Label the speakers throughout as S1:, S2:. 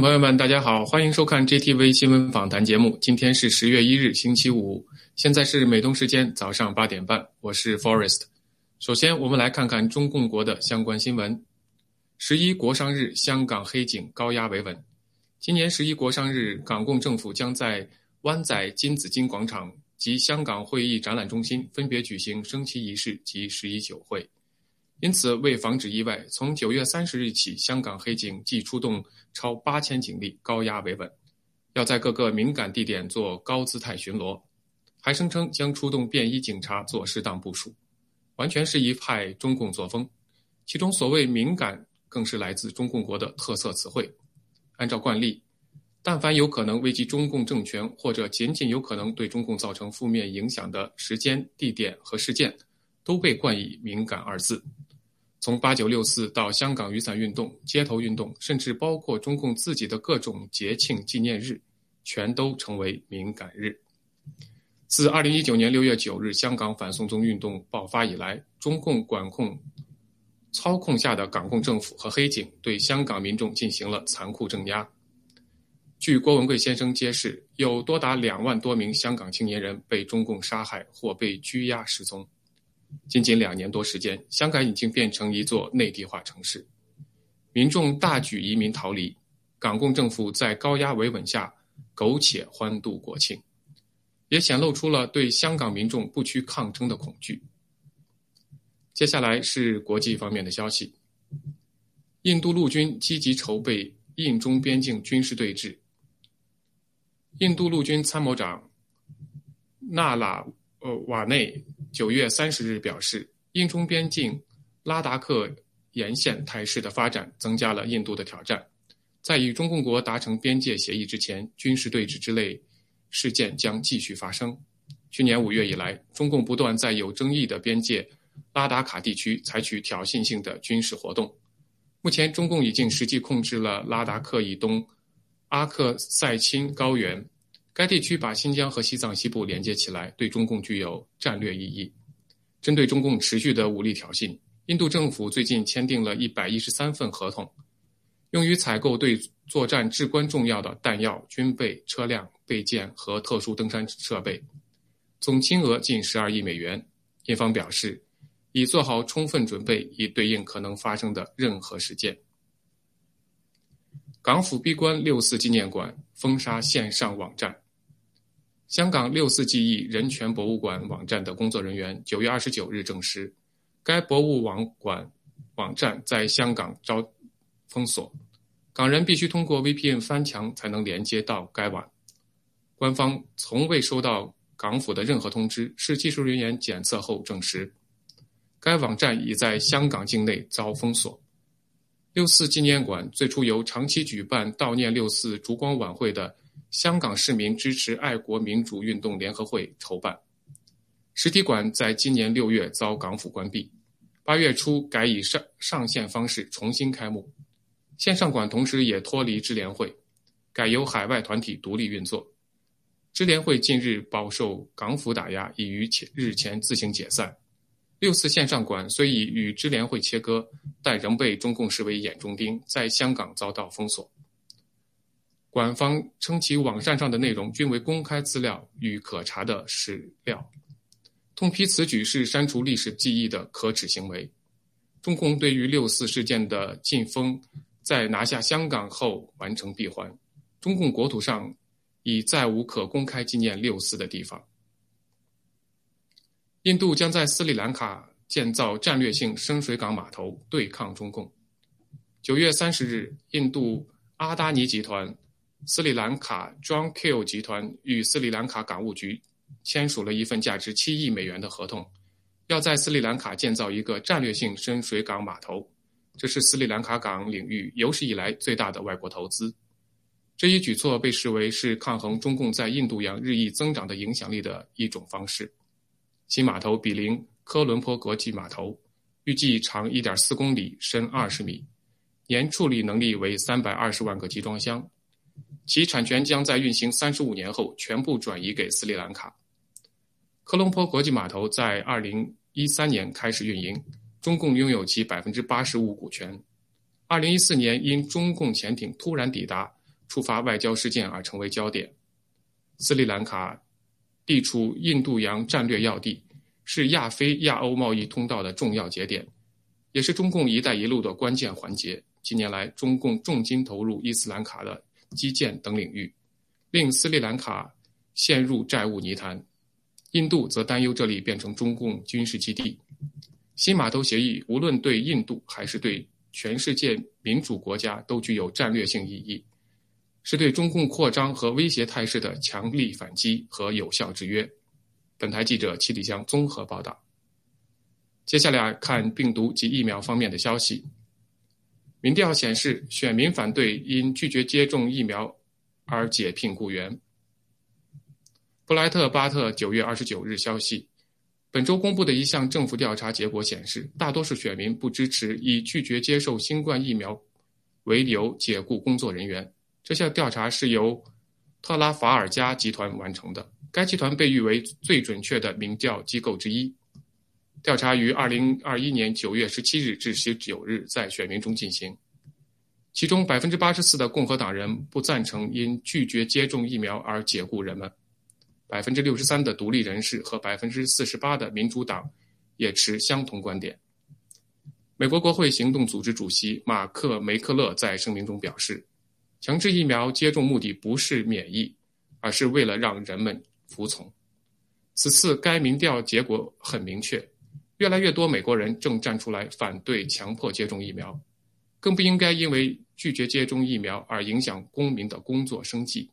S1: 朋友们，大家好，欢迎收看 JTV 新闻访谈节目。今天是十月一日，星期五，现在是美东时间早上八点半，我是 Forest。首先，我们来看看中共国的相关新闻。十一国殇日，香港黑警高压维稳。今年十一国殇日，港共政府将在湾仔金紫荆广场及香港会议展览中心分别举行升旗仪式及十一酒会。因此，为防止意外，从九月三十日起，香港黑警即出动超八千警力高压维稳，要在各个敏感地点做高姿态巡逻，还声称将出动便衣警察做适当部署，完全是一派中共作风。其中所谓“敏感”更是来自中共国的特色词汇。按照惯例，但凡有可能危及中共政权或者仅仅有可能对中共造成负面影响的时间、地点和事件，都被冠以“敏感”二字。从八九六四到香港雨伞运动、街头运动，甚至包括中共自己的各种节庆纪念日，全都成为敏感日。自二零一九年六月九日香港反送中运动爆发以来，中共管控、操控下的港共政府和黑警对香港民众进行了残酷镇压。据郭文贵先生揭示，有多达两万多名香港青年人被中共杀害或被拘押失踪。仅仅两年多时间，香港已经变成一座内地化城市，民众大举移民逃离，港共政府在高压维稳下苟且欢度国庆，也显露出了对香港民众不屈抗争的恐惧。接下来是国际方面的消息：印度陆军积极筹备印中边境军事对峙。印度陆军参谋长纳拉呃瓦内。九月三十日表示，印中边境拉达克沿线态势的发展增加了印度的挑战。在与中共国达成边界协议之前，军事对峙之类事件将继续发生。去年五月以来，中共不断在有争议的边界拉达卡地区采取挑衅性的军事活动。目前，中共已经实际控制了拉达克以东阿克塞钦高原。该地区把新疆和西藏西部连接起来，对中共具有战略意义。针对中共持续的武力挑衅，印度政府最近签订了一百一十三份合同，用于采购对作战至关重要的弹药、军备、车辆、备件和特殊登山设备，总金额近十二亿美元。印方表示，已做好充分准备，以对应可能发生的任何事件。港府闭关六四纪念馆，封杀线上网站。香港六四记忆人权博物馆网站的工作人员九月二十九日证实，该博物网馆网站在香港遭封锁，港人必须通过 VPN 翻墙才能连接到该网。官方从未收到港府的任何通知，是技术人员检测后证实，该网站已在香港境内遭封锁。六四纪念馆最初由长期举办悼念六四烛光晚会的。香港市民支持爱国民主运动联合会筹办，实体馆在今年六月遭港府关闭，八月初改以上上线方式重新开幕。线上馆同时也脱离支联会，改由海外团体独立运作。支联会近日饱受港府打压，已于前日前自行解散。六四线上馆虽已与支联会切割，但仍被中共视为眼中钉，在香港遭到封锁。官方称其网站上的内容均为公开资料与可查的史料，痛批此举是删除历史记忆的可耻行为。中共对于六四事件的禁封，在拿下香港后完成闭环，中共国土上已再无可公开纪念六四的地方。印度将在斯里兰卡建造战略性深水港码头，对抗中共。九月三十日，印度阿达尼集团。斯里兰卡 John Q 集团与斯里兰卡港务局签署了一份价值七亿美元的合同，要在斯里兰卡建造一个战略性深水港码头。这是斯里兰卡港领域有史以来最大的外国投资。这一举措被视为是抗衡中共在印度洋日益增长的影响力的一种方式。新码头比邻科伦坡国际码头，预计长一点四公里，深二十米，年处理能力为三百二十万个集装箱。其产权将在运行三十五年后全部转移给斯里兰卡。科隆坡国际码头在二零一三年开始运营，中共拥有其百分之八十五股权。二零一四年因中共潜艇突然抵达，触发外交事件而成为焦点。斯里兰卡地处印度洋战略要地，是亚非亚欧贸易通道的重要节点，也是中共“一带一路”的关键环节。近年来，中共重金投入伊斯兰卡的基建等领域，令斯里兰卡陷入债务泥潭。印度则担忧这里变成中共军事基地。新码头协议无论对印度还是对全世界民主国家都具有战略性意义，是对中共扩张和威胁态势的强力反击和有效制约。本台记者齐立江综合报道。接下来看病毒及疫苗方面的消息。民调显示，选民反对因拒绝接种疫苗而解聘雇员。布莱特巴特九月二十九日消息，本周公布的一项政府调查结果显示，大多数选民不支持以拒绝接受新冠疫苗为由解雇工作人员。这项调查是由特拉法尔加集团完成的，该集团被誉为最准确的民调机构之一。调查于二零二一年九月十七日至十九日在选民中进行，其中百分之八十四的共和党人不赞成因拒绝接种疫苗而解雇人们。百分之六十三的独立人士和百分之四十八的民主党也持相同观点。美国国会行动组织主席马克·梅克勒在声明中表示：“强制疫苗接种目的不是免疫，而是为了让人们服从。”此次该民调结果很明确，越来越多美国人正站出来反对强迫接种疫苗，更不应该因为拒绝接种疫苗而影响公民的工作生计。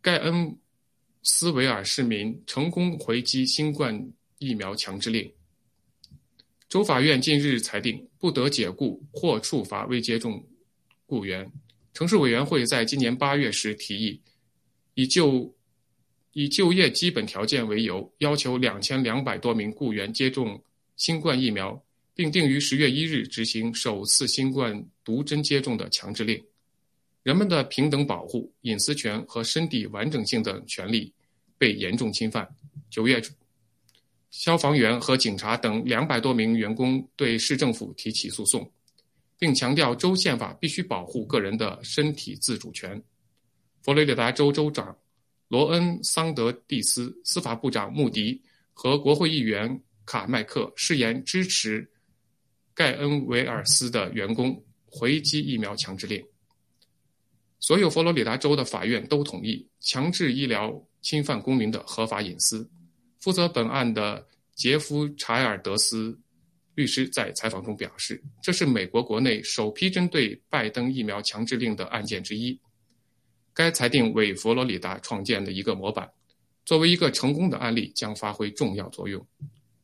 S1: 盖恩斯维尔市民成功回击新冠疫苗强制令。州法院近日裁定，不得解雇或处罚未接种雇员。城市委员会在今年八月时提议，以就以就业基本条件为由，要求两千两百多名雇员接种新冠疫苗，并定于十月一日执行首次新冠毒针接种的强制令。人们的平等保护、隐私权和身体完整性的权利被严重侵犯。九月，消防员和警察等两百多名员工对市政府提起诉讼，并强调州宪法必须保护个人的身体自主权。佛罗里达州州长罗恩·桑德蒂斯、司法部长穆迪和国会议员卡麦克誓言支持盖恩维尔斯的员工回击疫苗强制令。所有佛罗里达州的法院都同意强制医疗侵犯公民的合法隐私。负责本案的杰夫·查尔德斯律师在采访中表示：“这是美国国内首批针对拜登疫苗强制令的案件之一。该裁定为佛罗里达创建了一个模板，作为一个成功的案例将发挥重要作用。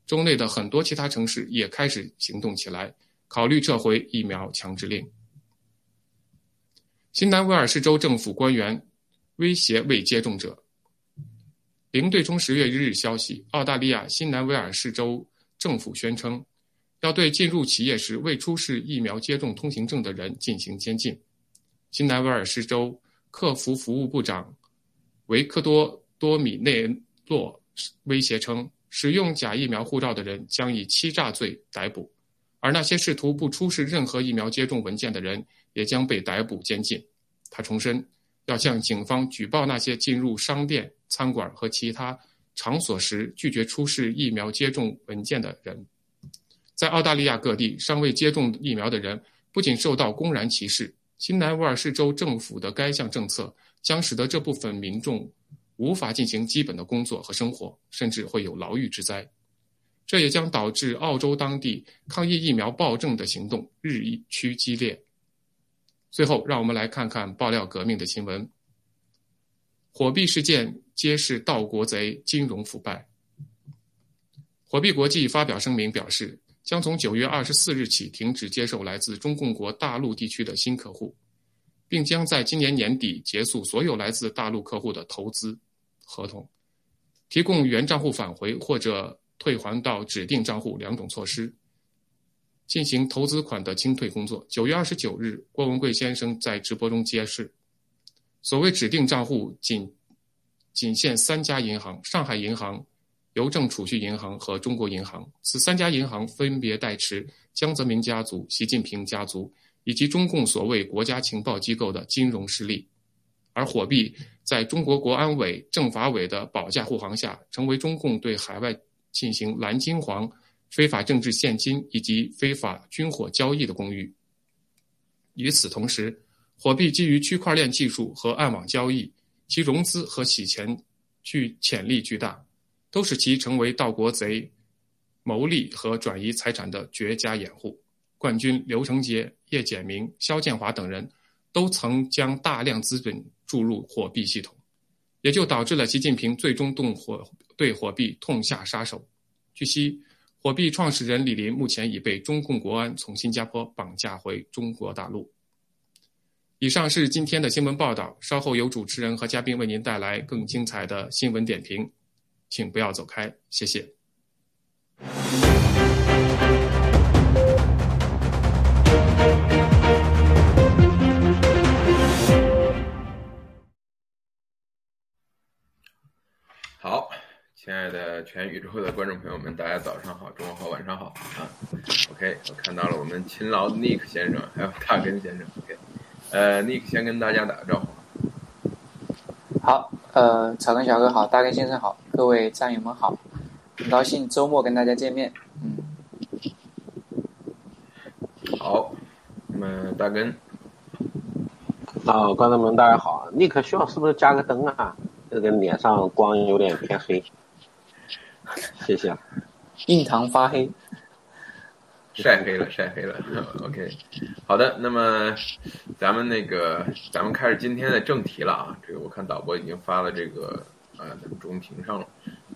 S1: 州内的很多其他城市也开始行动起来，考虑撤回疫苗强制令。”新南威尔士州政府官员威胁未接种者。零对冲十月一日消息，澳大利亚新南威尔士州政府宣称，要对进入企业时未出示疫苗接种通行证的人进行监禁。新南威尔士州客服服务部长维克多多米内洛威胁称，使用假疫苗护照的人将以欺诈罪逮捕，而那些试图不出示任何疫苗接种文件的人。也将被逮捕监禁。他重申，要向警方举报那些进入商店、餐馆和其他场所时拒绝出示疫苗接种文件的人。在澳大利亚各地，尚未接种疫苗的人不仅受到公然歧视，新南威尔士州政府的该项政策将使得这部分民众无法进行基本的工作和生活，甚至会有牢狱之灾。这也将导致澳洲当地抗议疫苗暴政的行动日益趋激烈。最后，让我们来看看爆料革命的新闻。火币事件揭示盗国贼金融腐败。火币国际发表声明表示，将从九月二十四日起停止接受来自中共国大陆地区的新客户，并将在今年年底结束所有来自大陆客户的投资合同，提供原账户返回或者退还到指定账户两种措施。进行投资款的清退工作。九月二十九日，郭文贵先生在直播中揭示，所谓指定账户仅仅限三家银行：上海银行、邮政储蓄银行和中国银行。此三家银行分别代持江泽民家族、习近平家族以及中共所谓国家情报机构的金融实力。而火币在中国国安委、政法委的保驾护航下，成为中共对海外进行蓝金黄、非法政治现金以及非法军火交易的工具。与此同时，火币基于区块链技术和暗网交易，其融资和洗钱具潜力巨大，都使其成为盗国贼牟利和转移财产的绝佳掩护。冠军刘成杰、叶简明、肖建华等人都曾将大量资本。注入货币系统，也就导致了习近平最终动火对货币痛下杀手。据悉，货币创始人李林目前已被中共国安从新加坡绑架回中国大陆。以上是今天的新闻报道，稍后由主持人和嘉宾为您带来更精彩的新闻点评，请不要走开，谢谢。
S2: 好，亲爱的全宇宙的观众朋友们，大家早上好，中午好，晚上好啊。OK，我看到了我们勤劳的 Nick 先生，还有大根先生。OK，呃，Nick 先跟大家打个招呼。
S3: 好，呃，草根小哥好，大根先生好，各位战友们好，很高兴周末跟大家见面。嗯，
S2: 好，那么大根，
S4: 啊，观众们大家好，Nick 需要是不是加个灯啊？这个脸上光有点偏黑，谢谢。
S3: 印堂发黑，
S2: 晒黑了，晒黑了。OK，好的，那么咱们那个，咱们开始今天的正题了啊。这个我看导播已经发了这个啊，咱们中屏上了。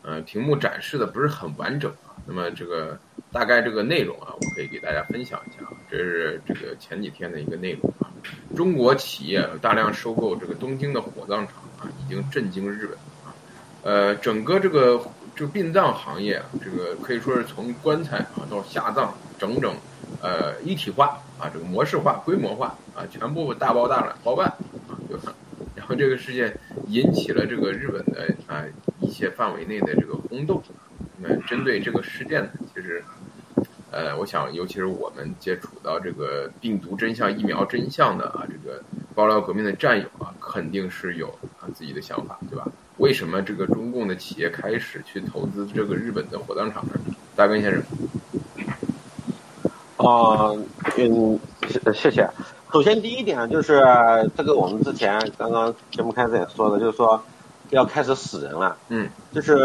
S2: 呃，屏幕展示的不是很完整啊。那么这个大概这个内容啊，我可以给大家分享一下啊。这是这个前几天的一个内容啊。中国企业大量收购这个东京的火葬场。啊，已经震惊日本啊！呃，整个这个这个殡葬行业啊，这个可以说是从棺材啊到下葬，整整呃一体化啊，这个模式化、规模化啊，全部大包大揽包办啊，对吧？和这个事件引起了这个日本的啊一些范围内的这个轰动。那针对这个事件呢，其实呃，我想尤其是我们接触到这个病毒真相、疫苗真相的啊，这个爆料革命的战友啊，肯定是有啊。自己的想法，对吧？为什么这个中共的企业开始去投资这个日本的火葬场呢？大根先生。
S4: 啊，嗯，谢谢。首先，第一点就是这个，我们之前刚刚节目开始也说的，就是说要开始死人了。
S2: 嗯。
S4: 就是，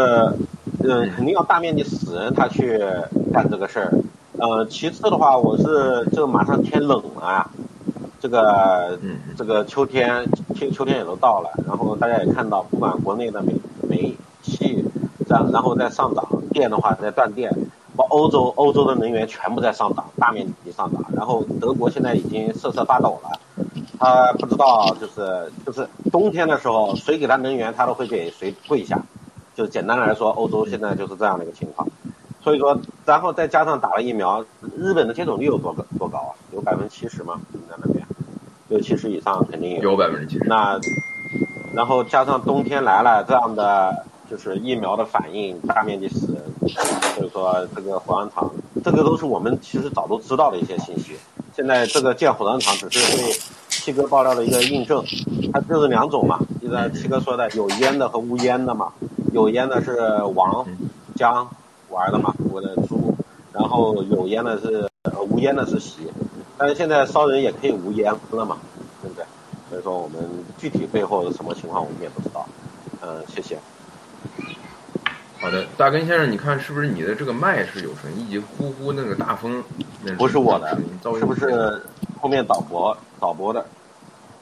S4: 嗯，肯定要大面积死人，他去干这个事儿。呃，其次的话，我是这个马上天冷了。这个，这个秋天，秋秋天也都到了，然后大家也看到，不管国内的煤煤气，然然后再上涨，电的话在断电，包欧洲欧洲的能源全部在上涨，大面积上涨，然后德国现在已经瑟瑟发抖了，他不知道就是就是冬天的时候，谁给他能源，他都会给谁跪下，就简单来说，欧洲现在就是这样的一个情况，所以说，然后再加上打了疫苗，日本的接种率有多高多高啊？有百分之七十吗？在那边？六七十以上肯定有，
S2: 有百分之七十。
S4: 那，然后加上冬天来了，这样的就是疫苗的反应，大面积死人，所以说这个火葬场，这个都是我们其实早都知道的一些信息。现在这个建火葬场只是对七哥爆料的一个印证，它就是两种嘛，就像七哥说的，有烟的和无烟的嘛。有烟的是王江玩的嘛，我的猪，然后有烟的是无烟的是席。但是现在烧人也可以无烟了嘛，对不对？所以说我们具体背后是什么情况我们也不知道。嗯，谢谢。
S2: 好的，大根先生，你看是不是你的这个麦是有声音，以及呼呼那个大风？
S4: 不是我的，是不是后面导播导播的？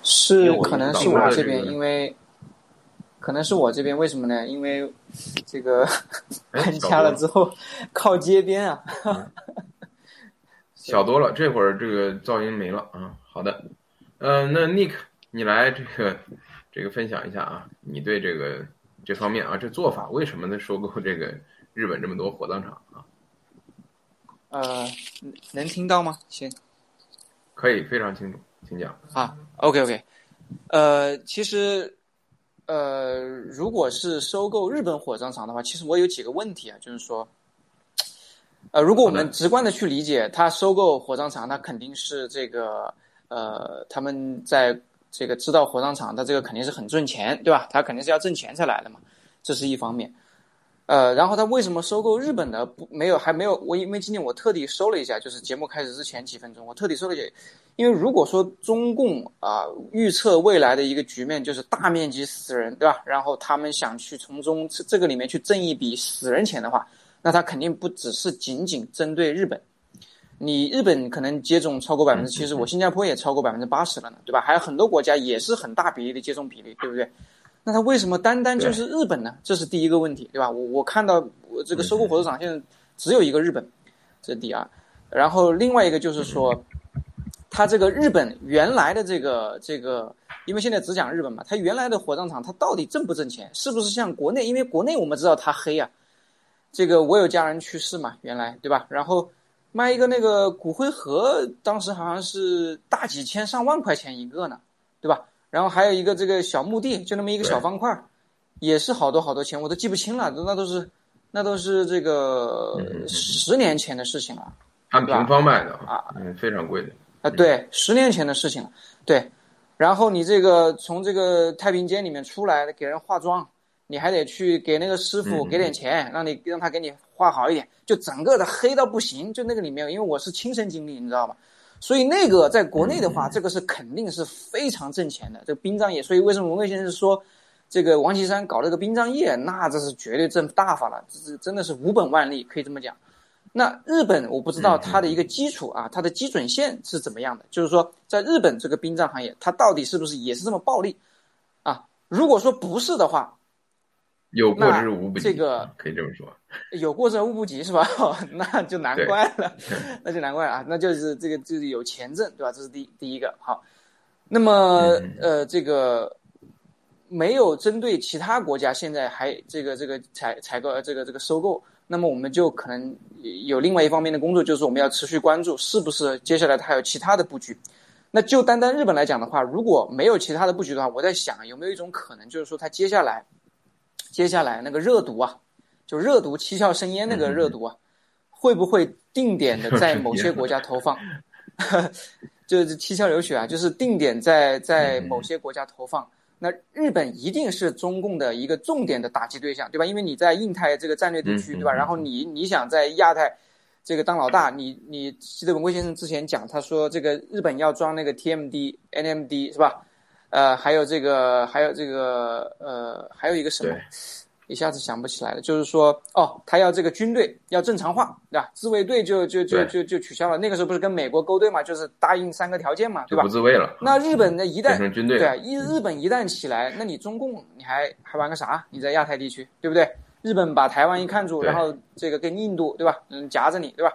S3: 是，可能是我这边，因为可能是我这边，为什么呢？因为这个 搬家了之后靠街边啊。
S2: 小多了，这会儿这个噪音没了啊。好的，嗯，那 Nick，你来这个这个分享一下啊，你对这个这方面啊，这做法为什么能收购这个日本这么多火葬场啊？
S3: 呃，能听到吗？行，
S2: 可以，非常清楚，请讲。
S3: 啊，OK OK，呃，其实，呃，如果是收购日本火葬场的话，其实我有几个问题啊，就是说。呃，如果我们直观的去理解，他收购火葬场，那肯定是这个呃，他们在这个知道火葬场，他这个肯定是很挣钱，对吧？他肯定是要挣钱才来的嘛，这是一方面。呃，然后他为什么收购日本的不没有还没有？我因为今天我特地搜了一下，就是节目开始之前几分钟，我特地搜了一下，因为如果说中共啊预测未来的一个局面就是大面积死人，对吧？然后他们想去从中这个里面去挣一笔死人钱的话，那他肯定不只是仅仅针对日本。你日本可能接种超过百分之七十，我新加坡也超过百分之八十了呢，对吧？还有很多国家也是很大比例的接种比例，对不对？那他为什么单单就是日本呢？这是第一个问题，对吧？我我看到我这个收购火车厂现在只有一个日本，这是第二。然后另外一个就是说，他这个日本原来的这个这个，因为现在只讲日本嘛，他原来的火葬场他到底挣不挣钱？是不是像国内？因为国内我们知道它黑啊，这个我有家人去世嘛，原来对吧？然后卖一个那个骨灰盒，当时好像是大几千上万块钱一个呢，对吧？然后还有一个这个小墓地，就那么一个小方块，也是好多好多钱，我都记不清了，那都是，那都是这个十年前的事情了。
S2: 按平方卖的啊，嗯，非常贵的。
S3: 啊，对，十年前的事情了。对，然后你这个从这个太平间里面出来给人化妆，你还得去给那个师傅给点钱，让你让他给你画好一点，就整个的黑到不行。就那个里面，因为我是亲身经历，你知道吧？所以那个在国内的话，这个是肯定是非常挣钱的。这个殡葬业，所以为什么文贵先生说，这个王岐山搞这个殡葬业，那这是绝对挣大发了，这是真的是无本万利，可以这么讲。那日本我不知道它的一个基础啊，它的基准线是怎么样的？就是说，在日本这个殡葬行业，它到底是不是也是这么暴利啊？如果说不是的话，
S2: 有过之无不及，
S3: 这个
S2: 可以这么说。
S3: 有过之而无不及是吧？那就难怪了，那就难怪了啊！那就是这个就是有钱挣，对吧？这是第第一个好。那么呃，这个没有针对其他国家，现在还这个这个采采购这个这个收购，那么我们就可能有另外一方面的工作，就是我们要持续关注是不是接下来它有其他的布局。那就单单日本来讲的话，如果没有其他的布局的话，我在想有没有一种可能，就是说它接下来接下来那个热毒啊。就热毒七窍生烟那个热毒啊，会不会定点的在某些国家投放？就是七窍流血啊，就是定点在在某些国家投放。那日本一定是中共的一个重点的打击对象，对吧？因为你在印太这个战略地区，对吧？然后你你想在亚太这个当老大，你你记得文贵先生之前讲，他说这个日本要装那个 TMD、NMD 是吧？呃，还有这个还有这个呃，还有一个什么？一下子想不起来了，就是说，哦，他要这个军队要正常化，对吧？自卫队就就就就就取消了。那个时候不是跟美国勾兑嘛，就是答应三个条件嘛，对吧？
S2: 不自卫了。
S3: 那日本呢？一旦
S2: 军队
S3: 对啊，一日本一旦起来，那你中共你还还玩个啥？你在亚太地区，对不对？日本把台湾一看住，然后这个跟印度，对吧？嗯，夹着你，对吧？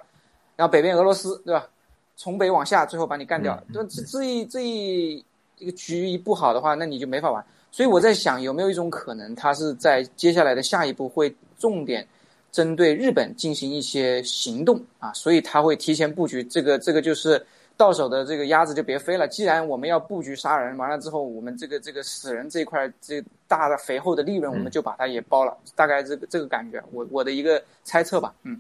S3: 然后北边俄罗斯，对吧？从北往下，最后把你干掉。这这这一这一这个局一不好的话，那你就没法玩。所以我在想，有没有一种可能，他是在接下来的下一步会重点针对日本进行一些行动啊？所以他会提前布局，这个这个就是到手的这个鸭子就别飞了。既然我们要布局杀人，完了之后，我们这个这个死人这一块这大的肥厚的利润，我们就把它也包了。大概这个这个感觉，我我的一个猜测吧。嗯，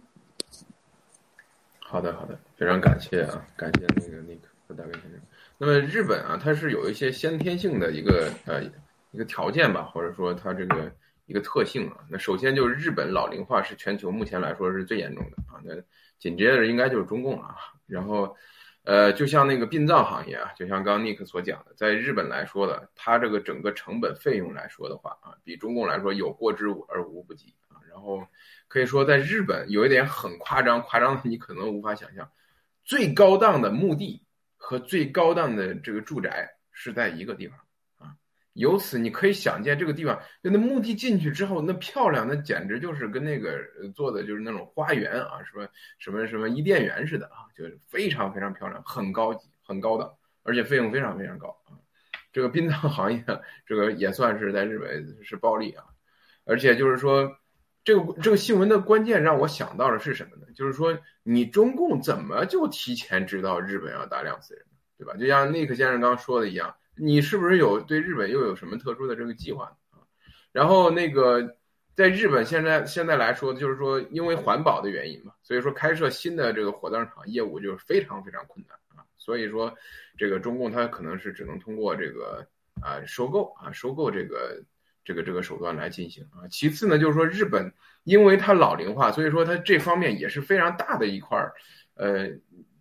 S2: 好的好的，非常感谢啊，感谢那个那个和大卫先生。那么日本啊，它是有一些先天性的一个呃。一个条件吧，或者说它这个一个特性啊，那首先就是日本老龄化是全球目前来说是最严重的啊，那紧接着应该就是中共了啊，然后，呃，就像那个殡葬行业啊，就像刚刚尼克所讲的，在日本来说的，它这个整个成本费用来说的话啊，比中共来说有过之而无不及啊，然后可以说在日本有一点很夸张，夸张的你可能无法想象，最高档的墓地和最高档的这个住宅是在一个地方啊。由此你可以想见，这个地方就那墓地进去之后，那漂亮，那简直就是跟那个做的就是那种花园啊，什么什么什么伊甸园似的啊，就是非常非常漂亮，很高级，很高档，而且费用非常非常高啊。这个殡葬行业，这个也算是在日本是暴利啊。而且就是说，这个这个新闻的关键让我想到的是什么呢？就是说，你中共怎么就提前知道日本要大量死人呢，对吧？就像尼克先生刚刚说的一样。你是不是有对日本又有什么特殊的这个计划啊？然后那个在日本现在现在来说，就是说因为环保的原因嘛，所以说开设新的这个火葬场业务就是非常非常困难啊。所以说，这个中共它可能是只能通过这个啊收购啊收购这个这个这个手段来进行啊。其次呢，就是说日本因为它老龄化，所以说它这方面也是非常大的一块儿。呃，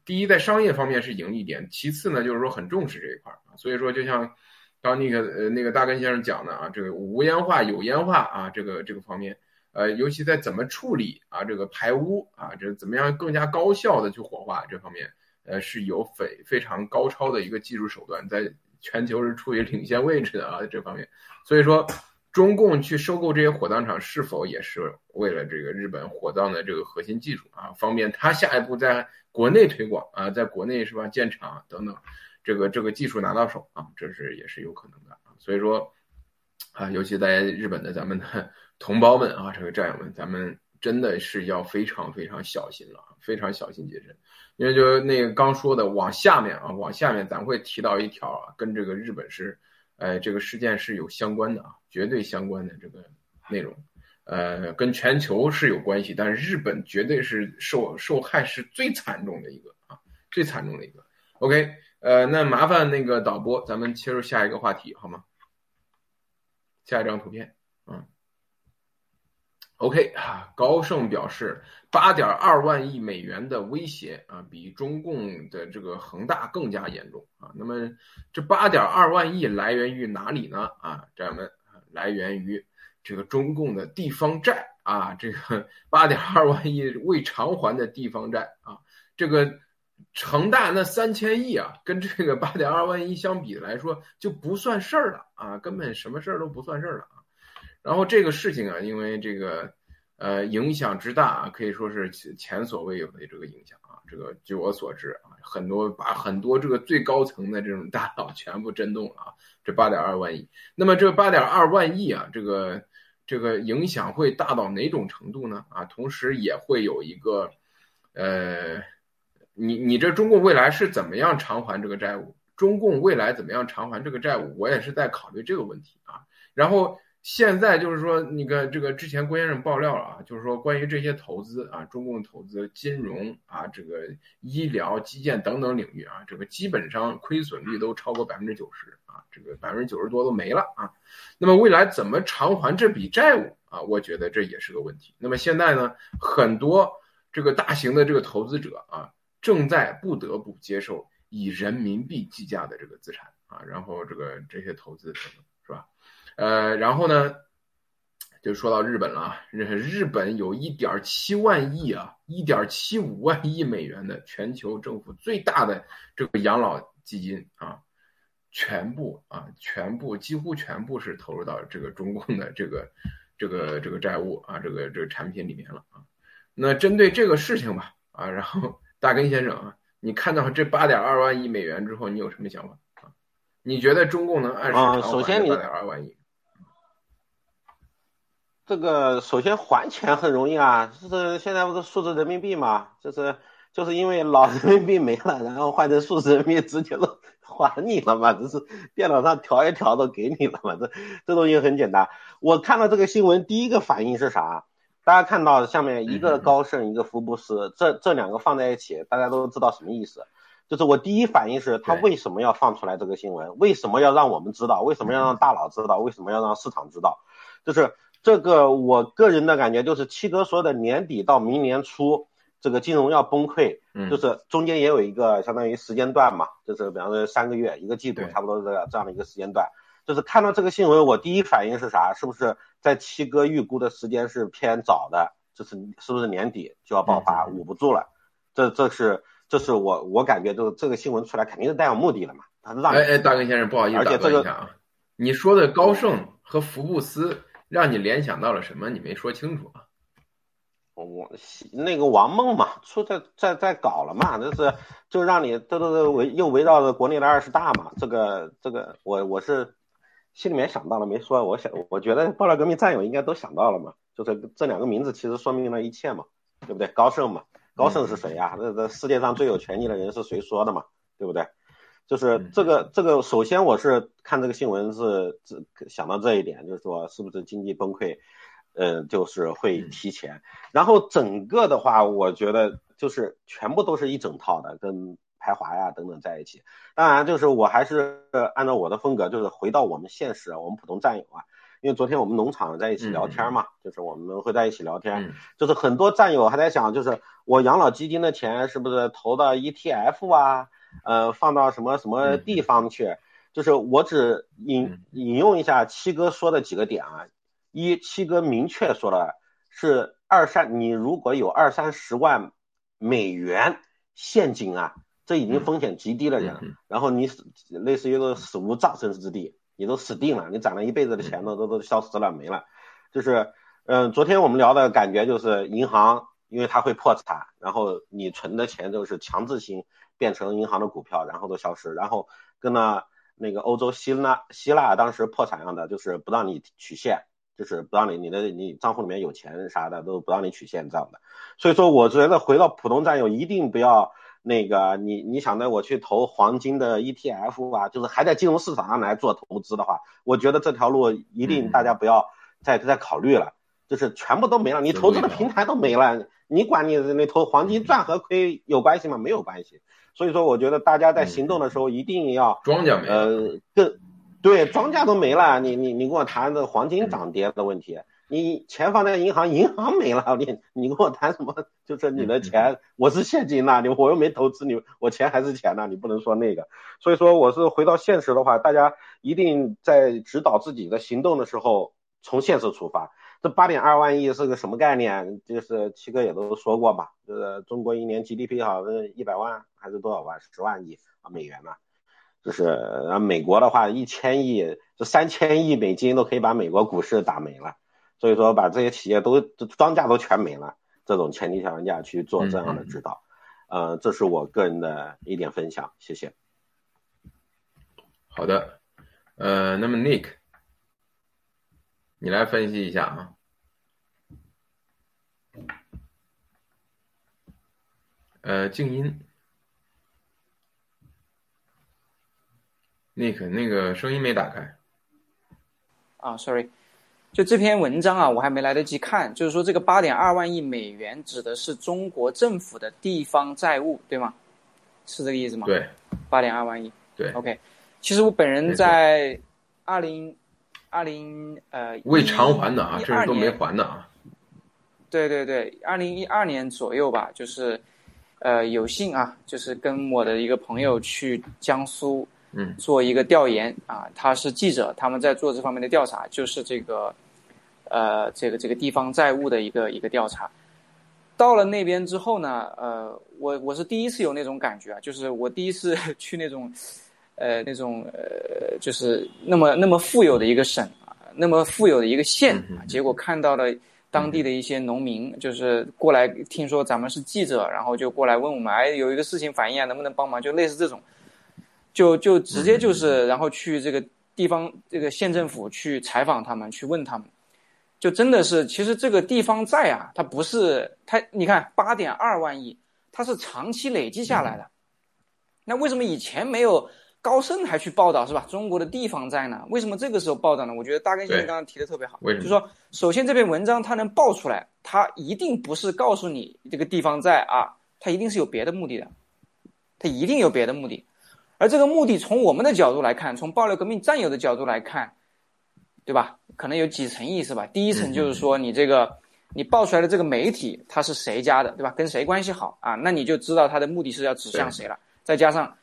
S2: 第一在商业方面是盈利点，其次呢就是说很重视这一块儿啊。所以说就像刚那个呃那个大根先生讲的啊，这个无烟化有烟化啊这个这个方面。呃，尤其在怎么处理啊，这个排污啊，这怎么样更加高效的去火化这方面，呃，是有非非常高超的一个技术手段，在全球是处于领先位置的啊，这方面。所以说，中共去收购这些火葬场，是否也是为了这个日本火葬的这个核心技术啊，方便他下一步在国内推广啊，在国内是吧建厂等等，这个这个技术拿到手啊，这是也是有可能的啊。所以说，啊，尤其在日本的咱们的。同胞们啊，这个战友们，咱们真的是要非常非常小心了，非常小心谨慎。因为就那个刚说的，往下面啊，往下面咱会提到一条啊，跟这个日本是，呃，这个事件是有相关的啊，绝对相关的这个内容，呃，跟全球是有关系，但是日本绝对是受受害是最惨重的一个啊，最惨重的一个。OK，呃，那麻烦那个导播，咱们切入下一个话题好吗？下一张图片，OK 啊，高盛表示，八点二万亿美元的威胁啊，比中共的这个恒大更加严重啊。那么，这八点二万亿来源于哪里呢？啊，战友们，来源于这个中共的地方债啊。这个 八点二万亿未偿还的地方债啊，这个恒大那三千亿啊，跟这个八点二万亿相比来说就不算事儿了啊，根本什么事儿都不算事儿了。然后这个事情啊，因为这个，呃，影响之大，可以说是前所未有的这个影响啊。这个据我所知啊，很多把很多这个最高层的这种大佬 全部震动了啊。这八点二万亿，那么这八点二万亿啊，这个这个影响会大到哪种程度呢？啊，同时也会有一个，呃，你你这中共未来是怎么样偿还这个债务？中共未来怎么样偿还这个债务？我也是在考虑这个问题啊。然后。现在就是说，那个这个之前郭先生爆料了啊，就是说关于这些投资啊，中共投资金融啊，这个医疗基建等等领域啊，这个基本上亏损率都超过百分之九十啊，这个百分之九十多都没了啊。那么未来怎么偿还这笔债务啊？我觉得这也是个问题。那么现在呢，很多这个大型的这个投资者啊，正在不得不接受以人民币计价的这个资产啊，然后这个这些投资等等？呃，然后呢，就说到日本了。日日本有一点七万亿啊，一点七五万亿美元的全球政府最大的这个养老基金啊，全部啊，全部几乎全部是投入到这个中共的这个这个这个债务啊，这个这个产品里面了啊。那针对这个事情吧，啊，然后大根先生啊，你看到这八点二万亿美元之后，你有什么想法啊？你觉得中共能按时偿还八点二万亿？
S4: 这个首先还钱很容易啊，就是现在不是数字人民币嘛，就是就是因为老人民币没了，然后换成数字人民币直接都还你了嘛，就是电脑上调一调都给你了嘛，这这东西很简单。我看到这个新闻，第一个反应是啥？大家看到下面一个高盛，一个福布斯，这这两个放在一起，大家都知道什么意思。就是我第一反应是他为什么要放出来这个新闻？为什么要让我们知道？为什么要让大佬知道？为什么要让市场知道？就是。这个我个人的感觉就是，七哥说的年底到明年初，这个金融要崩溃，就是中间也有一个相当于时间段嘛，就是比方说三个月一个季度，差不多这个这样的一个时间段。就是看到这个新闻，我第一反应是啥？是不是在七哥预估的时间是偏早的？就是是不是年底就要爆发，捂不住了？这这是这是我我感觉，就是这个新闻出来肯定是带有目的的嘛。他让
S2: 哎哎，大根先生不好意思，打断一下啊，你说的高盛和福布斯。让你联想到了什么？你没说清楚啊！
S4: 我那个王梦嘛，出在在在搞了嘛，就是就让你这都都围又围绕着国内的二十大嘛。这个这个，我我是心里面想到了没说，我想我觉得爆料革命战友应该都想到了嘛，就是这两个名字其实说明了一切嘛，对不对？高盛嘛，高盛是谁呀？这这世界上最有权利的人是谁说的嘛？对不对？就是这个这个，首先我是看这个新闻是这想到这一点，就是说是不是经济崩溃，呃，就是会提前。然后整个的话，我觉得就是全部都是一整套的，跟排华呀等等在一起。当然，就是我还是按照我的风格，就是回到我们现实，我们普通战友啊。因为昨天我们农场在一起聊天嘛，就是我们会在一起聊天，就是很多战友还在想，就是我养老基金的钱是不是投到 ETF 啊，呃，放到什么什么地方去？就是我只引引用一下七哥说的几个点啊，一七哥明确说了是二三，你如果有二三十万美元现金啊，这已经风险极低的人，然后你类似于个死无葬身之地。你都死定了，你攒了一辈子的钱都都都消失了没了，就是，嗯，昨天我们聊的感觉就是银行，因为它会破产，然后你存的钱就是强制性变成银行的股票，然后都消失，然后跟那那个欧洲希腊希腊当时破产一样的，就是不让你取现，就是不让你你的你账户里面有钱啥的都不让你取现这样的，所以说我觉得回到普通战友一定不要。那个你你想着我去投黄金的 ETF 啊，就是还在金融市场上来做投资的话，我觉得这条路一定大家不要再再考虑了，就是全部都没了，你投资的平台都没了，你管你那投黄金赚和亏有关系吗？没有关系。所以说，我觉得大家在行动的时候一定要
S2: 庄稼没了，
S4: 呃，更对庄稼都没了，你你你跟我谈这黄金涨跌的问题。你钱放在银行，银行没了，你你跟我谈什么？就是你的钱，我是现金呐，你我又没投资你，我钱还是钱呐，你不能说那个。所以说，我是回到现实的话，大家一定在指导自己的行动的时候，从现实出发。这八点二万亿是个什么概念？就是七哥也都说过嘛，就是中国一年 GDP 好像是一百万还是多少万？十万亿啊美元嘛？就是然后美国的话，一千亿，这三千亿美金都可以把美国股市打没了。所以说，把这些企业都庄稼都全没了，这种前提条件下去做这样的指导，呃，这是我个人的一点分享，谢谢。
S2: 好的，呃，那么 Nick，你来分析一下啊。呃，静音，Nick，那个声音没打开。
S3: 啊，Sorry。就这篇文章啊，我还没来得及看。就是说，这个八点二万亿美元指的是中国政府的地方债务，对吗？是这个意思吗？
S2: 对，
S3: 八点二万亿。
S2: 对
S3: ，OK。其实我本人在二零二零呃
S2: 未偿还的啊，这都没还的啊。
S3: 对对对，二零一二年左右吧，就是呃有幸啊，就是跟我的一个朋友去江苏，
S2: 嗯，
S3: 做一个调研啊，他是记者，他们在做这方面的调查，就是这个。呃，这个这个地方债务的一个一个调查，到了那边之后呢，呃，我我是第一次有那种感觉啊，就是我第一次 去那种，呃，那种呃，就是那么那么富有的一个省啊，那么富有的一个县啊，结果看到了当地的一些农民，就是过来听说咱们是记者，然后就过来问我们，哎，有一个事情反映啊，能不能帮忙？就类似这种，就就直接就是，然后去这个地方这个县政府去采访他们，去问他们。就真的是，其实这个地方债啊，它不是它，你看八点二万亿，它是长期累计下来的。那为什么以前没有高盛还去报道是吧？中国的地方债呢？为什么这个时候报道呢？我觉得大根先生刚刚提的特别好，就是说，首先这篇文章它能爆出来，它一定不是告诉你这个地方债啊，它一定是有别的目的的，它一定有别的目的。而这个目的从我们的角度来看，从爆料革命战友的角度来看，对吧？可能有几层意思吧。第一层就是说，你这个你爆出来的这个媒体，它是谁家的，对吧？跟谁关系好啊？那你就知道它的目的是要指向谁了。再加上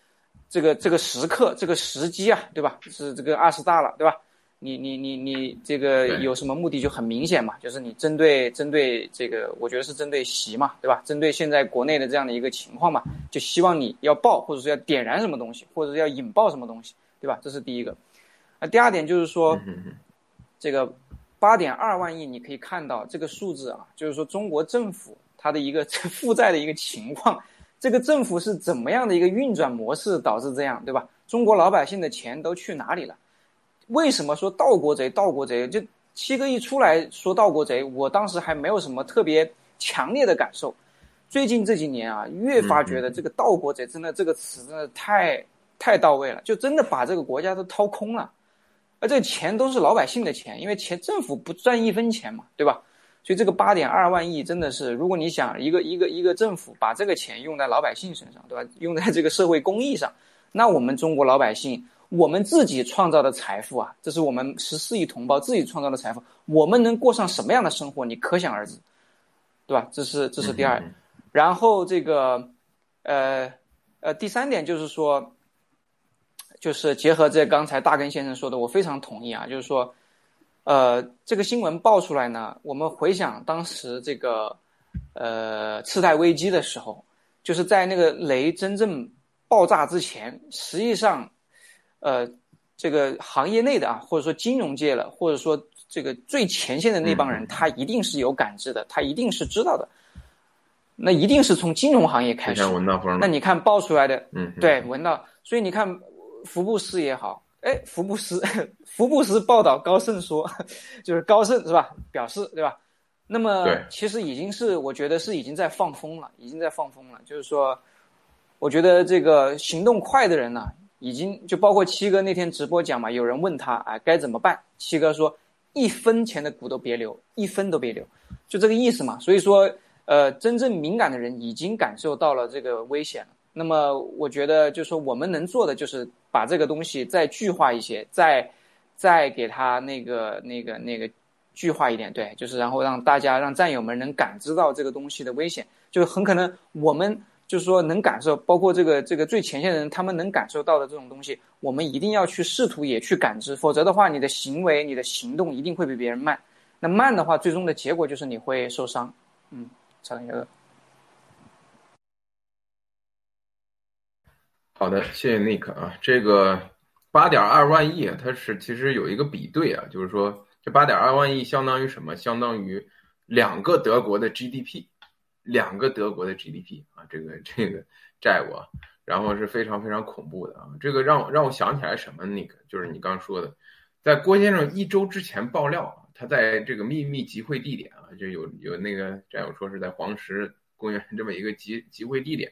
S3: 这个这个时刻这个时机啊，对吧？是这个二十大了，对吧？你你你你这个有什么目的就很明显嘛，就是你针对针对这个，我觉得是针对习嘛，对吧？针对现在国内的这样的一个情况嘛，就希望你要爆，或者说要点燃什么东西，或者是要引爆什么东西，对吧？这是第一个。那第二点就是说。这个八点二万亿，你可以看到这个数字啊，就是说中国政府它的一个 负债的一个情况，这个政府是怎么样的一个运转模式导致这样，对吧？中国老百姓的钱都去哪里了？为什么说盗国贼？盗国贼就七哥一出来说盗国贼，我当时还没有什么特别强烈的感受。最近这几年啊，越发觉得这个盗国贼真的这个词真的太太到位了，就真的把这个国家都掏空了。而这钱都是老百姓的钱，因为钱政府不赚一分钱嘛，对吧？所以这个八点二万亿真的是，如果你想一个一个一个政府把这个钱用在老百姓身上，对吧？用在这个社会公益上，那我们中国老百姓，我们自己创造的财富啊，这是我们十四亿同胞自己创造的财富，我们能过上什么样的生活，你可想而知，对吧？这是这是第二，然后这个，呃呃，第三点就是说，就是结合这刚才大根先生说的，我非常同意啊，就是说。呃，这个新闻爆出来呢，我们回想当时这个，呃，次贷危机的时候，就是在那个雷真正爆炸之前，实际上，呃，这个行业内的啊，或者说金融界了，或者说这个最前线的那帮人，他一定是有感知的，他一定是知道的，那一定是从金融行业开始。那你看爆出来的，
S2: 嗯，
S3: 对，闻到，所以你看福布斯也好。哎，福布斯，福布斯报道高盛说，就是高盛是吧？表示对吧？那么其实已经是，我觉得是已经在放风了，已经在放风了。就是说，我觉得这个行动快的人呢，已经就包括七哥那天直播讲嘛，有人问他啊该怎么办，七哥说一分钱的股都别留，一分都别留，就这个意思嘛。所以说，呃，真正敏感的人已经感受到了这个危险了。那么我觉得，就是说我们能做的就是把这个东西再具化一些，再再给它那个那个那个具化一点，对，就是然后让大家让战友们能感知到这个东西的危险，就是很可能我们就是说能感受，包括这个这个最前线的人，他们能感受到的这种东西，我们一定要去试图也去感知，否则的话，你的行为、你的行动一定会比别人慢。那慢的话，最终的结果就是你会受伤。嗯，差一个。
S2: 好的，谢谢 Nick 啊。这个八点二万亿，它是其实有一个比对啊，就是说这八点二万亿相当于什么？相当于两个德国的 GDP，两个德国的 GDP 啊，这个这个债务，啊，然后是非常非常恐怖的啊。这个让我让我想起来什么？Nick 就是你刚说的，在郭先生一周之前爆料，他在这个秘密集会地点啊，就有有那个战友说是在黄石公园这么一个集集会地点。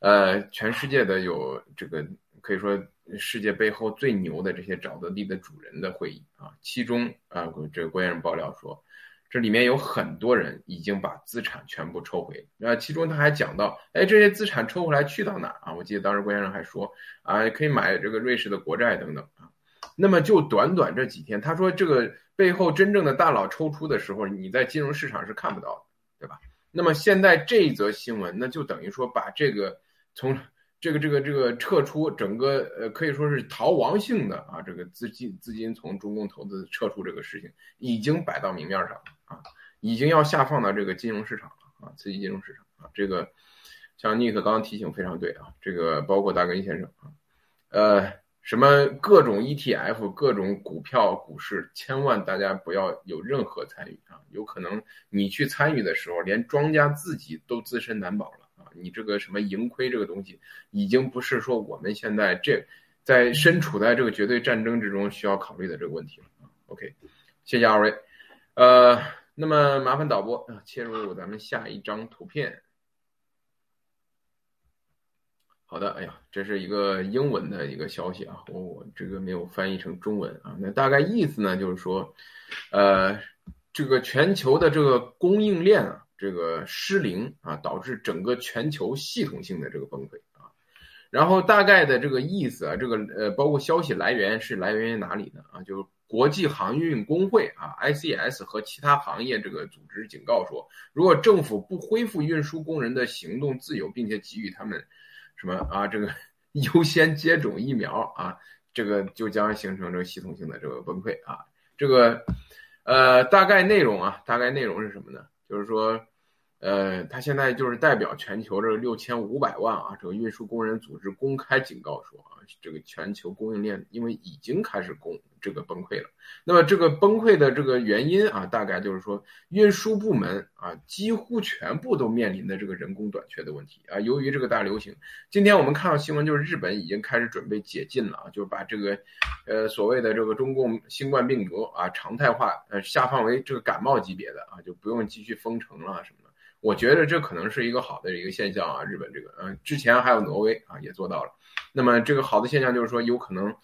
S2: 呃，全世界的有这个可以说世界背后最牛的这些沼泽地的主人的会议啊，其中啊，这个郭先生爆料说，这里面有很多人已经把资产全部抽回。啊，其中他还讲到，哎，这些资产抽回来去到哪儿啊？我记得当时郭先生还说啊，可以买这个瑞士的国债等等啊。那么就短短这几天，他说这个背后真正的大佬抽出的时候，你在金融市场是看不到的，那么现在这一则新闻，那就等于说把这个。从这个这个这个撤出整个呃可以说是逃亡性的啊，这个资金资金从中共投资撤出这个事情已经摆到明面上了啊，已经要下放到这个金融市场了啊，刺激金融市场啊，这个像尼克刚刚提醒非常对啊，这个包括大根先生啊，呃，什么各种 ETF 各种股票股市，千万大家不要有任何参与啊，有可能你去参与的时候，连庄家自己都自身难保了啊。你这个什么盈亏这个东西，已经不是说我们现在这在身处在这个绝对战争之中需要考虑的这个问题了啊。OK，谢谢二位。呃，那么麻烦导播啊，切入咱们下一张图片。好的，哎呀，这是一个英文的一个消息啊，我我这个没有翻译成中文啊。那大概意思呢，就是说，呃，这个全球的这个供应链啊。这个失灵啊，导致整个全球系统性的这个崩溃啊。然后大概的这个意思啊，这个呃，包括消息来源是来源于哪里呢？啊，就是国际航运工会啊 （ICS） 和其他行业这个组织警告说，如果政府不恢复运输工人的行动自由，并且给予他们什么啊这个 优先接种疫苗啊，这个就将形成这个系统性的这个崩溃啊。这个呃，大概内容啊，大概内容是什么呢？就是说，呃，他现在就是代表全球这个六千五百万啊，这个运输工人组织公开警告说啊，这个全球供应链因为已经开始供。这个崩溃了，那么这个崩溃的这个原因啊，大概就是说运输部门啊，几乎全部都面临的这个人工短缺的问题啊。由于这个大流行，今天我们看到新闻，就是日本已经开始准备解禁了啊，就是把这个，呃，所谓的这个中共新冠病毒啊常态化，呃，下放为这个感冒级别的啊，就不用继续封城了什么的。我觉得这可能是一个好的一个现象啊，日本这个，嗯，之前还有挪威啊也做到了。那么这个好的现象就是说，有可能。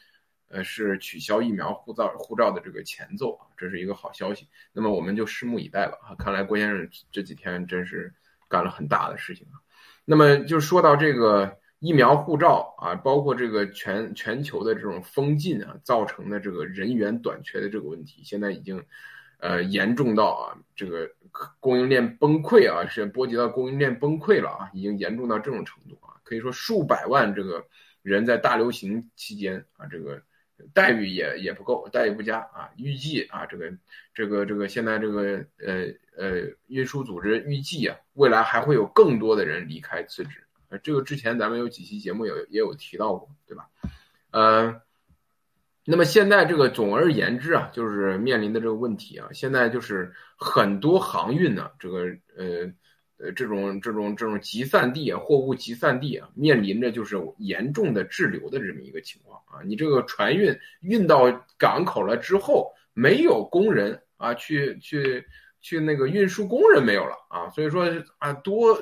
S2: 呃是取消疫苗护照护照的这个前奏啊，这是一个好消息。那么我们就拭目以待吧啊！看来郭先生这几天真是干了很大的事情啊。那么就说到这个疫苗护照啊，包括这个全全球的这种封禁啊，造成的这个人员短缺的这个问题，现在已经呃严重到啊这个供应链崩溃啊，是波及到供应链崩溃了啊，已经严重到这种程度啊，可以说数百万这个人在大流行期间啊，这个待遇也也不够，待遇不佳啊，预计啊这个这个这个现在这个呃呃运输组织预计啊，未来还会有更多的人离开辞职。这个之前咱们有几期节目有也有提到过，对吧？呃，那么现在这个总而言之啊，就是面临的这个问题啊，现在就是很多航运呢，这个呃呃这种这种这种集散地啊，货物集散地啊，面临着就是严重的滞留的这么一个情况啊。你这个船运运到港口了之后，没有工人啊，去去去那个运输工人没有了啊，所以说啊多。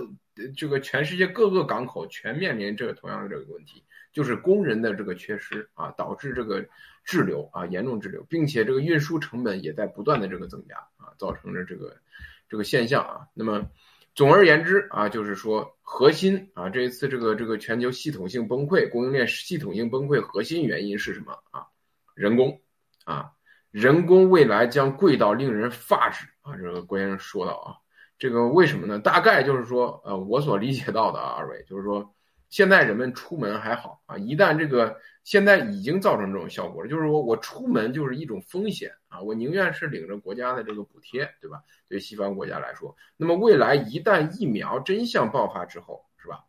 S2: 这个全世界各个港口全面临这个同样的这个问题，就是工人的这个缺失啊，导致这个滞留啊严重滞留，并且这个运输成本也在不断的这个增加啊，造成了这个这个现象啊。那么总而言之啊，就是说核心啊，这一次这个这个全球系统性崩溃，供应链系统性崩溃，核心原因是什么啊？人工啊，人工未来将贵到令人发指啊！这个郭先生说到啊。这个为什么呢？大概就是说，呃，我所理解到的啊，二位就是说，现在人们出门还好啊，一旦这个现在已经造成这种效果了，就是说我出门就是一种风险啊，我宁愿是领着国家的这个补贴，对吧？对西方国家来说，那么未来一旦疫苗真相爆发之后，是吧？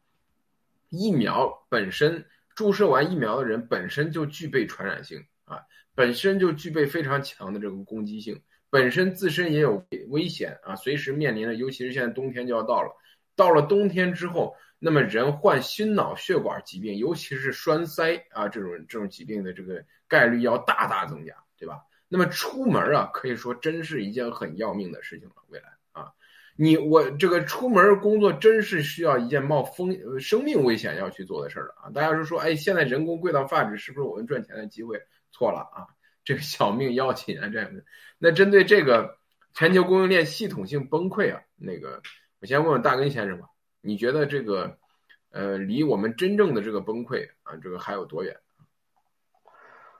S2: 疫苗本身注射完疫苗的人本身就具备传染性啊，本身就具备非常强的这个攻击性。本身自身也有危险啊，随时面临的，尤其是现在冬天就要到了，到了冬天之后，那么人患心脑血管疾病，尤其是栓塞啊这种这种疾病的这个概率要大大增加，对吧？那么出门啊，可以说真是一件很要命的事情了。未来啊，你我这个出门工作真是需要一件冒风生命危险要去做的事儿了啊！大家是说，哎，现在人工贵到发指，是不是我们赚钱的机会？错了啊！这个小命要紧啊，这样的。那针对这个全球供应链系统性崩溃啊，那个我先问问大根先生吧，你觉得这个呃离我们真正的这个崩溃啊，这个还有多远？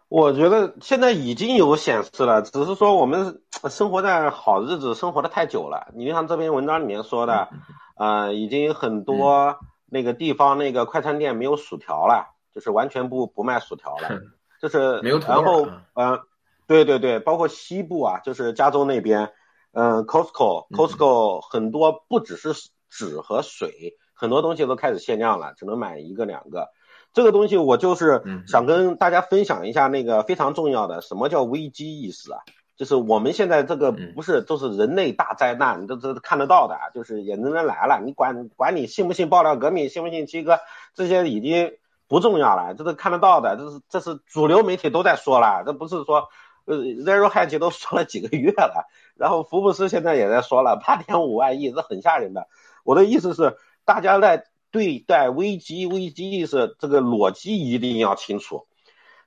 S4: 我觉得现在已经有显示了，只是说我们生活在好日子生活的太久了。你像这篇文章里面说的，呃，已经很多那个地方那个快餐店没有薯条了，就是完全不不卖薯条了。就是没有然后嗯，对对对，包括西部啊，就是加州那边，嗯，Costco，Costco 很多不只是纸和水，很多东西都开始限量了，只能买一个两个。这个东西我就是想跟大家分享一下那个非常重要的，什么叫危机意识啊？就是我们现在这个不是都是人类大灾难，都都看得到的，就是也能人来了，你管管你信不信爆料革命，信不信七哥，这些已经。不重要了，这都看得到的，这是这是主流媒体都在说了，这不是说呃 Zero Hedge 都说了几个月了，然后福布斯现在也在说了八点五万亿，这很吓人的。我的意思是，大家在对待危机危机意识这个逻辑一定要清楚。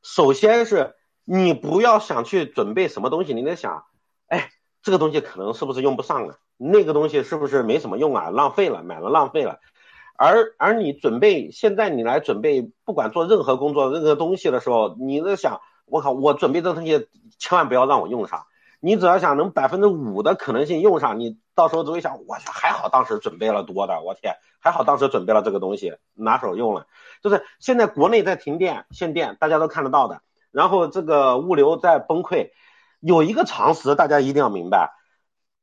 S4: 首先是你不要想去准备什么东西，你得想，哎，这个东西可能是不是用不上了，那个东西是不是没什么用啊，浪费了，买了浪费了。而而你准备现在你来准备，不管做任何工作、任何东西的时候，你在想，我靠，我准备这东西千万不要让我用上。你只要想能百分之五的可能性用上，你到时候只会想，我去，还好当时准备了多的，我天，还好当时准备了这个东西，拿手用了。就是现在国内在停电限电，大家都看得到的，然后这个物流在崩溃，有一个常识大家一定要明白，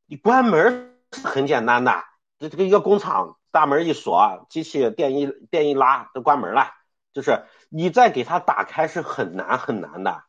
S4: 你关门是很简单的，这这个一个工厂。大门一锁，机器电一电一拉就关门了。就是你再给它打开是很难很难的。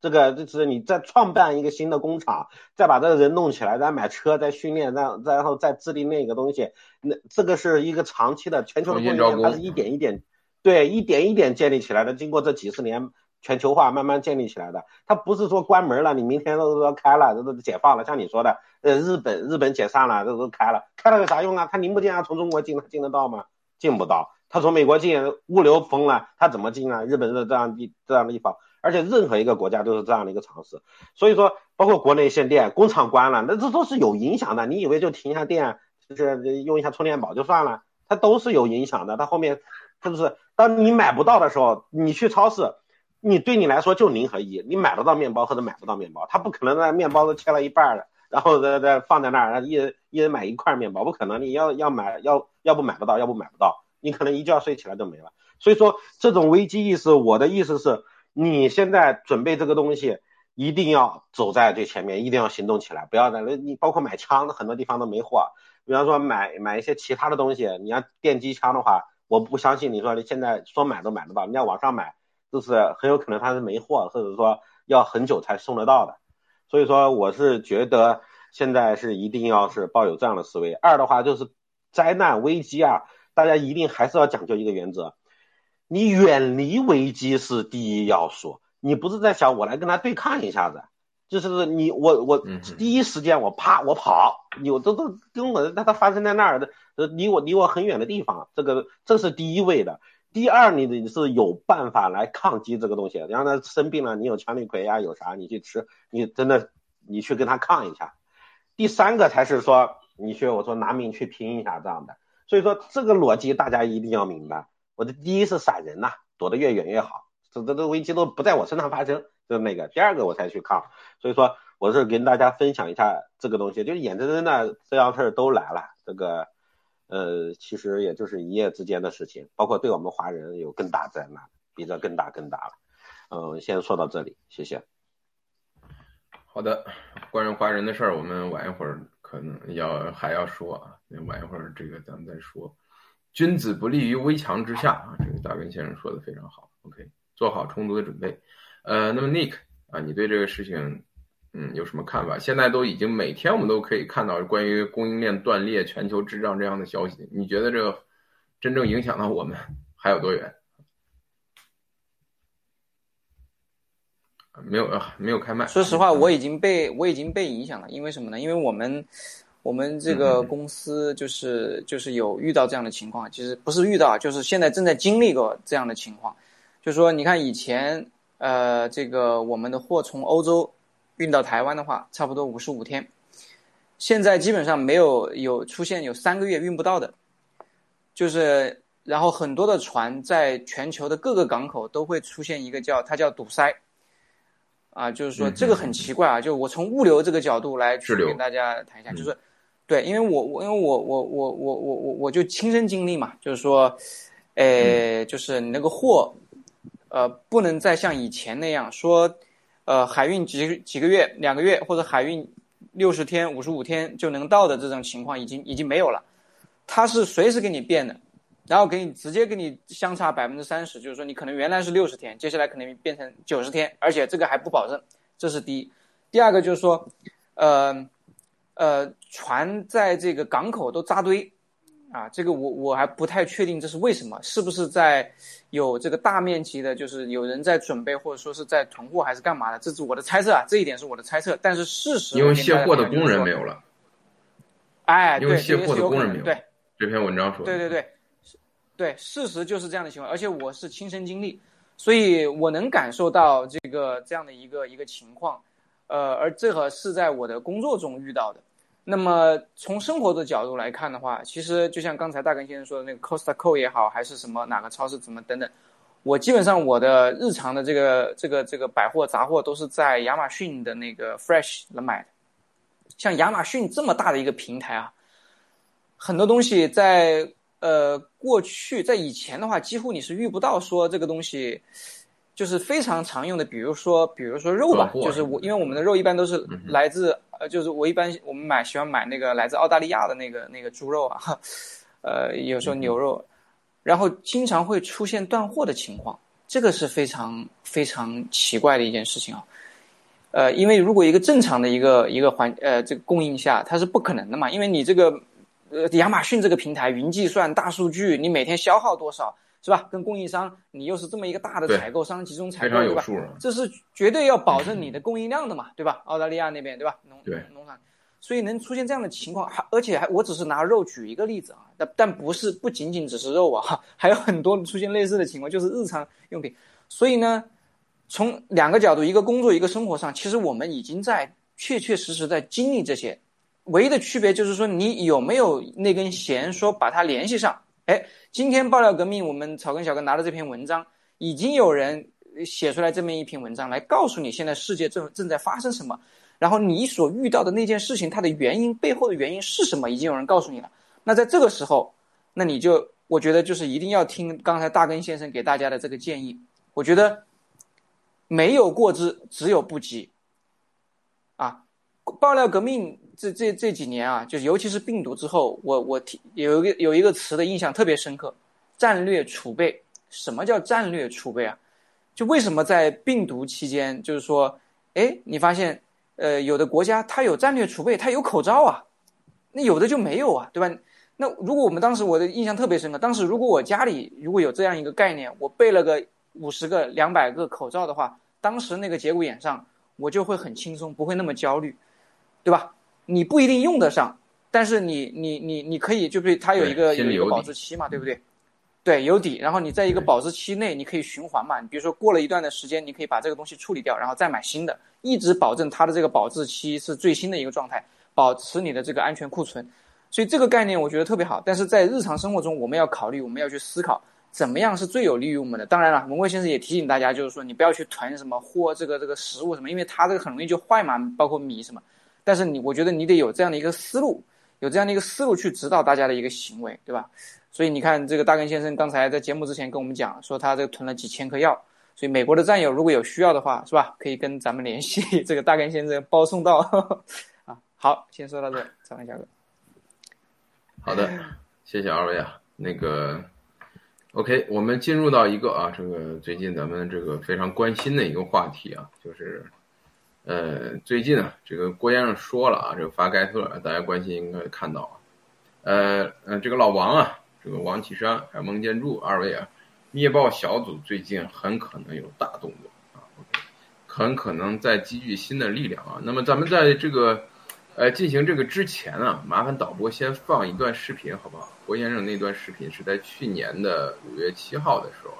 S4: 这个就是你再创办一个新的工厂，再把这个人弄起来，再买车，再训练，再然后再制定那个东西，那这个是一个长期的全球的供应链，它是一点一点对一点一点建立起来的。经过这几十年。全球化慢慢建立起来的，它不是说关门了，你明天都都开了，都都解放了。像你说的，呃，日本日本解散了，都都开了，开了有啥用啊？它零部件啊，从中国进进得到吗？进不到。他从美国进物流封了，他怎么进啊？日本的这样地这样的地方，而且任何一个国家都是这样的一个常识。所以说，包括国内限电、工厂关了，那这都是有影响的。你以为就停一下电，就是用一下充电宝就算了？它都是有影响的。它后面是不是？当你买不到的时候，你去超市，你对你来说就零和一，你买得到面包或者买不到面包，它不可能那面包都切了一半了。然后再再放在那儿，一人一人买一块面包，不可能。你要要买，要要不买不到，要不买不到，你可能一觉睡起来就没了。所以说，这种危机意识，我的意思是，你现在准备这个东西，一定要走在最前面，一定要行动起来，不要在那。你包括买枪，很多地方都没货。比方说买买一些其他的东西，你要电击枪的话，我不相信你说你现在说买都买得到，你要网上买，就是很有可能它是没货，或者说要很久才送得到的。所以说，我是觉得现在是一定要是抱有这样的思维。二的话就是灾难危机啊，大家一定还是要讲究一个原则，你远离危机是第一要素。你不是在想我来跟他对抗一下子，就是你我我第一时间我啪我跑，有的都跟我那他发生在那儿的，离我离我很远的地方，这个这是第一位的。第二，你你是有办法来抗击这个东西。然后他生病了，你有强力葵呀，有啥你去吃，你真的你去跟他抗一下。第三个才是说你去我说拿命去拼一下这样的。所以说这个逻辑大家一定要明白。我的第一是闪人呐，躲得越远越好。这这这危机都不在我身上发生，就那个。第二个我才去抗。所以说我是跟大家分享一下这个东西，就是眼睁睁的这样事儿都来了，这个。呃，其实也就是一夜之间的事情，包括对我们华人有更大灾难，比这更大更大了。嗯，先说到这里，谢谢。
S2: 好的，关于华人的事儿，我们晚一会儿可能要还要说啊，晚一会儿这个咱们再说。君子不立于危墙之下啊，这个大根先生说的非常好。OK，做好充足的准备。呃，那么 Nick 啊，你对这个事情？嗯，有什么看法？现在都已经每天我们都可以看到关于供应链断裂、全球滞胀这样的消息。你觉得这个真正影响到我们还有多远？没有啊，没有开麦。
S3: 说实话，我已经被我已经被影响了。因为什么呢？因为我们我们这个公司就是就是有遇到这样的情况，其实不是遇到，就是现在正在经历过这样的情况。就是说，你看以前呃，这个我们的货从欧洲。运到台湾的话，差不多五十五天。现在基本上没有有出现有三个月运不到的，就是然后很多的船在全球的各个港口都会出现一个叫它叫堵塞，啊，就是说这个很奇怪啊。就我从物流这个角度来去跟大家谈一下，就是对，因为我我因为我我我我我我我就亲身经历嘛，就是说，呃，就是你那个货，呃，不能再像以前那样说。呃，海运几几个月、两个月，或者海运六十天、五十五天就能到的这种情况，已经已经没有了。它是随时给你变的，然后给你直接给你相差百分之三十，就是说你可能原来是六十天，接下来可能变成九十天，而且这个还不保证。这是第一。第二个就是说，呃，呃，船在这个港口都扎堆。啊，这个我我还不太确定这是为什么，是不是在有这个大面积的，就是有人在准备或者说是在囤货还是干嘛的？这是我的猜测啊，这一点是我的猜测。但是事实
S2: 因为卸货的工人没有了，
S3: 哎，
S2: 因为卸货的工人没有。
S3: 对，
S2: 这篇文章说，
S3: 对对对，对，事实就是这样的情况，而且我是亲身经历，所以我能感受到这个这样的一个一个情况，呃，而这个是在我的工作中遇到的。那么从生活的角度来看的话，其实就像刚才大根先生说的那个 Costco 也好，还是什么哪个超市怎么等等，我基本上我的日常的这个这个这个百货杂货都是在亚马逊的那个 Fresh 来买的。像亚马逊这么大的一个平台啊，很多东西在呃过去在以前的话，几乎你是遇不到说这个东西。就是非常常用的，比如说，比如说肉吧，就是我，因为我们的肉一般都是来自，呃，就是我一般我们买喜欢买那个来自澳大利亚的那个那个猪肉啊，呃，有时候牛肉，然后经常会出现断货的情况，这个是非常非常奇怪的一件事情啊，呃，因为如果一个正常的一个一个环呃这个供应下，它是不可能的嘛，因为你这个呃亚马逊这个平台云计算大数据，你每天消耗多少？是吧？跟供应商，你又是这么一个大的采购商，集中采购，对吧？这是绝对要保证你的供应量的嘛，对吧？澳大利亚那边，对吧？农农场，所以能出现这样的情况，还而且还我只是拿肉举一个例子啊，但但不是不仅仅只是肉啊，还有很多出现类似的情况，就是日常用品。所以呢，从两个角度，一个工作，一个生活上，其实我们已经在确确实实在经历这些。唯一的区别就是说，你有没有那根弦，说把它联系上？哎，今天爆料革命，我们草根小哥拿了这篇文章，已经有人写出来这么一篇文章，来告诉你现在世界正正在发生什么，然后你所遇到的那件事情，它的原因背后的原因是什么，已经有人告诉你了。那在这个时候，那你就我觉得就是一定要听刚才大根先生给大家的这个建议。我觉得没有过之，只有不及。啊，爆料革命。这这这几年啊，就尤其是病毒之后，我我有一个有一个词的印象特别深刻，战略储备。什么叫战略储备啊？就为什么在病毒期间，就是说，哎，你发现，呃，有的国家它有战略储备，它有口罩啊，那有的就没有啊，对吧？那如果我们当时我的印象特别深刻，当时如果我家里如果有这样一个概念，我备了个五十个、两百个口罩的话，当时那个节骨眼上，我就会很轻松，不会那么焦虑，对吧？你不一定用得上，但是你你你你可以，就是它有一个有一个保质期嘛，对不对？对，有底。然后你在一个保质期内，你可以循环嘛。你比如说过了一段的时间，你可以把这个东西处理掉，然后再买新的，一直保证它的这个保质期是最新的一个状态，保持你的这个安全库存。所以这个概念我觉得特别好。但是在日常生活中，我们要考虑，我们要去思考，怎么样是最有利于我们的。当然了，文贵先生也提醒大家，就是说你不要去囤什么货，这个这个食物什么，因为它这个很容易就坏嘛，包括米什么。但是你，我觉得你得有这样的一个思路，有这样的一个思路去指导大家的一个行为，对吧？所以你看，这个大根先生刚才在节目之前跟我们讲，说他这个囤了几千颗药。所以美国的战友如果有需要的话，是吧？可以跟咱们联系，这个大根先生包送到。啊，好，先说到这，张文下哥。
S2: 好的，谢谢二位啊。那个，OK，我们进入到一个啊，这个最近咱们这个非常关心的一个话题啊，就是。呃，最近啊，这个郭先生说了啊，这个发盖特，大家关心应该看到啊。呃，呃，这个老王啊，这个王启山还有孟建柱二位啊，灭暴小组最近很可能有大动作啊，很可能在积聚新的力量啊。那么咱们在这个呃进行这个之前啊，麻烦导播先放一段视频好不好？郭先生那段视频是在去年的五月七号的时候。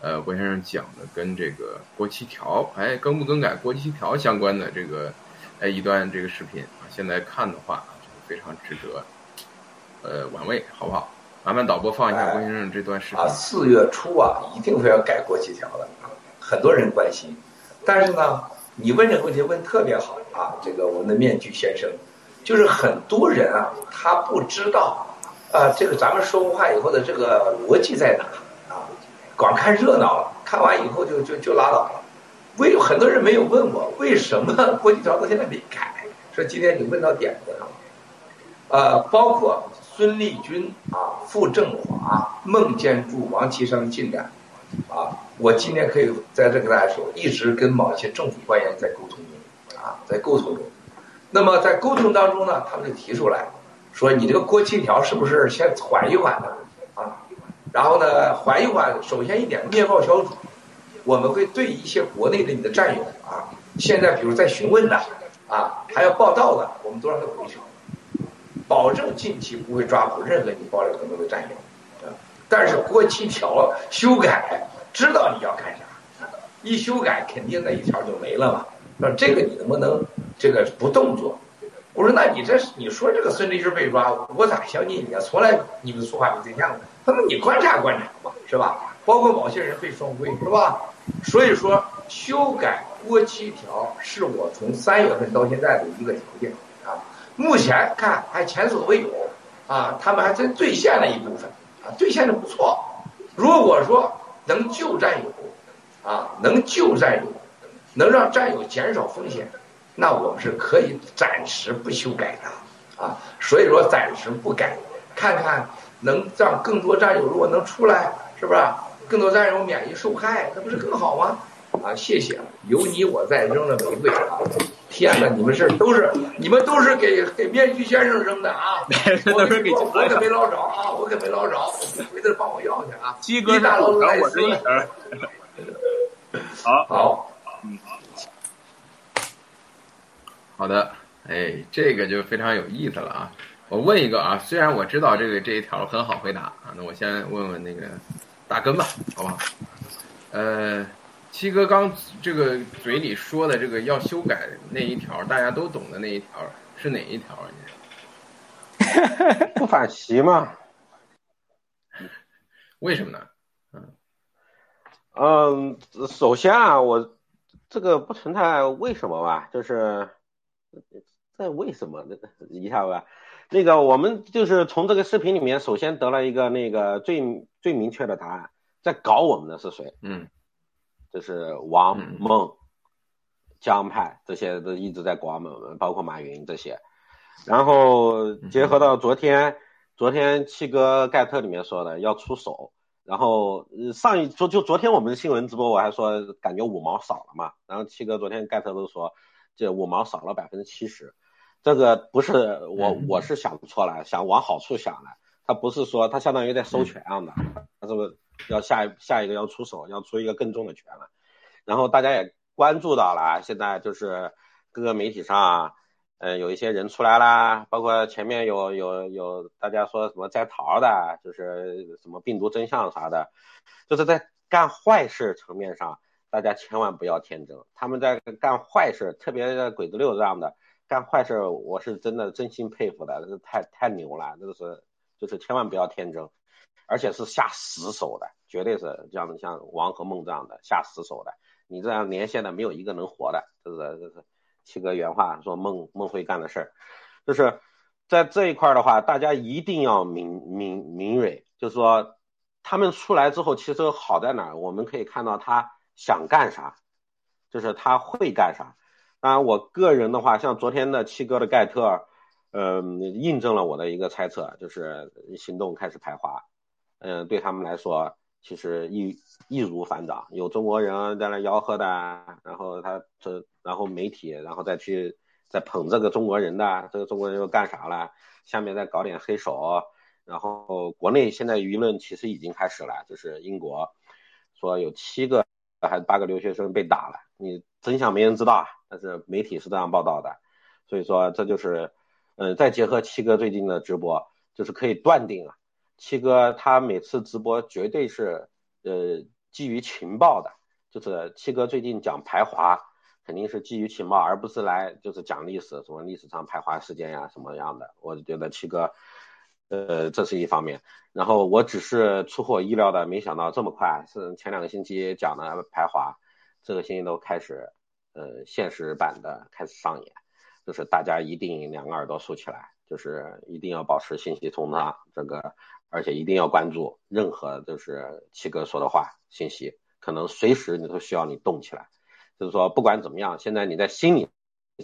S2: 呃，郭先生讲的跟这个国旗条，哎，更不更改国旗条相关的这个，哎，一段这个视频啊，现在看的话，非常值得，呃，玩味，好不好？麻烦导播放一下郭先生这段视频。
S5: 啊，四月初啊，一定会要改国旗条的，很多人关心。但是呢，你问这个问题问特别好啊，这个我们的面具先生，就是很多人啊，他不知道啊，这个咱们说话以后的这个逻辑在哪。光看热闹了，看完以后就就就拉倒了。为很多人没有问我为什么 国际条到现在没改，说今天你问到点子上了。呃，包括孙立军啊、傅政华、孟建柱、王岐山进展，啊，我今天可以在这跟大家说，一直跟某些政府官员在沟通中，啊，在沟通中。那么在沟通当中呢，他们就提出来，说你这个国庆条是不是先缓一缓呢？啊然后呢，缓一缓。首先一点，灭暴小组，我们会对一些国内的你的战友啊，现在比如在询问的啊，还要报道的，我们都让他回去，保证近期不会抓捕任何你爆料更多的战友。但是国旗条修改，知道你要干啥，一修改肯定那一条就没了嘛。那这个你能不能这个不动作？我说，那你这你说这个孙立军被抓，我咋相信你啊？从来你们说话没对象的。他说你观察观察嘛，是吧？包括某些人被双规，是吧？所以说修改过期条是我从三月份到现在的一个条件啊。目前看还前所未有啊，他们还真兑现了一部分啊，兑现的不错。如果说能救战友啊，能救战友，能让战友减少风险。那我们是可以暂时不修改的，啊，所以说暂时不改，看看能让更多战友如果能出来，是不是？更多战友免于受害，那不是更好吗？啊，谢谢，有你我在，扔了玫瑰啊！天哪，你们是都是你们都是给给面具先生扔的啊！我可没我可没捞着啊，我可没捞着，回头帮我要去啊！
S6: 鸡哥
S5: 大老来
S6: 我这一 好
S5: 好。
S2: 好的，哎，这个就非常有意思了啊！我问一个啊，虽然我知道这个这一条很好回答啊，那我先问问那个大根吧，好不好？呃，七哥刚这个嘴里说的这个要修改那一条，大家都懂的那一条是哪一条啊？
S4: 不反袭吗？
S2: 为什么呢？
S4: 嗯，首先啊，我这个不存在为什么吧，就是在为什么那个一下吧，那个我们就是从这个视频里面，首先得了一个那个最最明确的答案，在搞我们的是谁？
S2: 嗯，
S4: 就是王孟江派这些都一直在搞我们，包括马云这些。然后结合到昨天，昨天七哥盖特里面说的要出手。然后上一昨就昨天我们新闻直播我还说感觉五毛少了嘛，然后七哥昨天盖特都说这五毛少了百分之七十，这个不是我我是想错了，想往好处想了，他不是说他相当于在收权样的，他是不是要下下一个要出手，要出一个更重的权了？然后大家也关注到了，现在就是各个媒体上。呃，有一些人出来啦，包括前面有有有大家说什么摘桃的，就是什么病毒真相啥的，就是在干坏事层面上，大家千万不要天真。他们在干坏事，特别鬼子六这样的干坏事，我是真的真心佩服的，这太太牛了，这个是就是千万不要天真，而且是下死手的，绝对是这样的，像王和孟这样的下死手的，你这样连线的没有一个能活的，这是这是。七哥原话说：“孟孟会干的事儿，就是在这一块的话，大家一定要敏敏敏锐。就是说，他们出来之后，其实好在哪儿？我们可以看到他想干啥，就是他会干啥。当然，我个人的话，像昨天的七哥的盖特，嗯，印证了我的一个猜测，就是行动开始排华。嗯，对他们来说。”其实易易如反掌，有中国人在那吆喝的，然后他这，然后媒体，然后再去再捧这个中国人的，这个中国人又干啥了？下面再搞点黑手，然后国内现在舆论其实已经开始了，就是英国说有七个还是八个留学生被打了，你真相没人知道啊，但是媒体是这样报道的，所以说这就是，嗯，再结合七哥最近的直播，就是可以断定啊。七哥他每次直播绝对是呃基于情报的，就是七哥最近讲排华肯定是基于情报，而不是来就是讲历史什么历史上排华事件呀什么样的。我觉得七哥呃这是一方面，然后我只是出乎我意料的，没想到这么快，是前两个星期讲的排华，这个星期都开始呃现实版的开始上演，就是大家一定两个耳朵竖起来，就是一定要保持信息通畅这个。而且一定要关注任何就是七哥说的话信息，可能随时你都需要你动起来。就是说不管怎么样，现在你在心理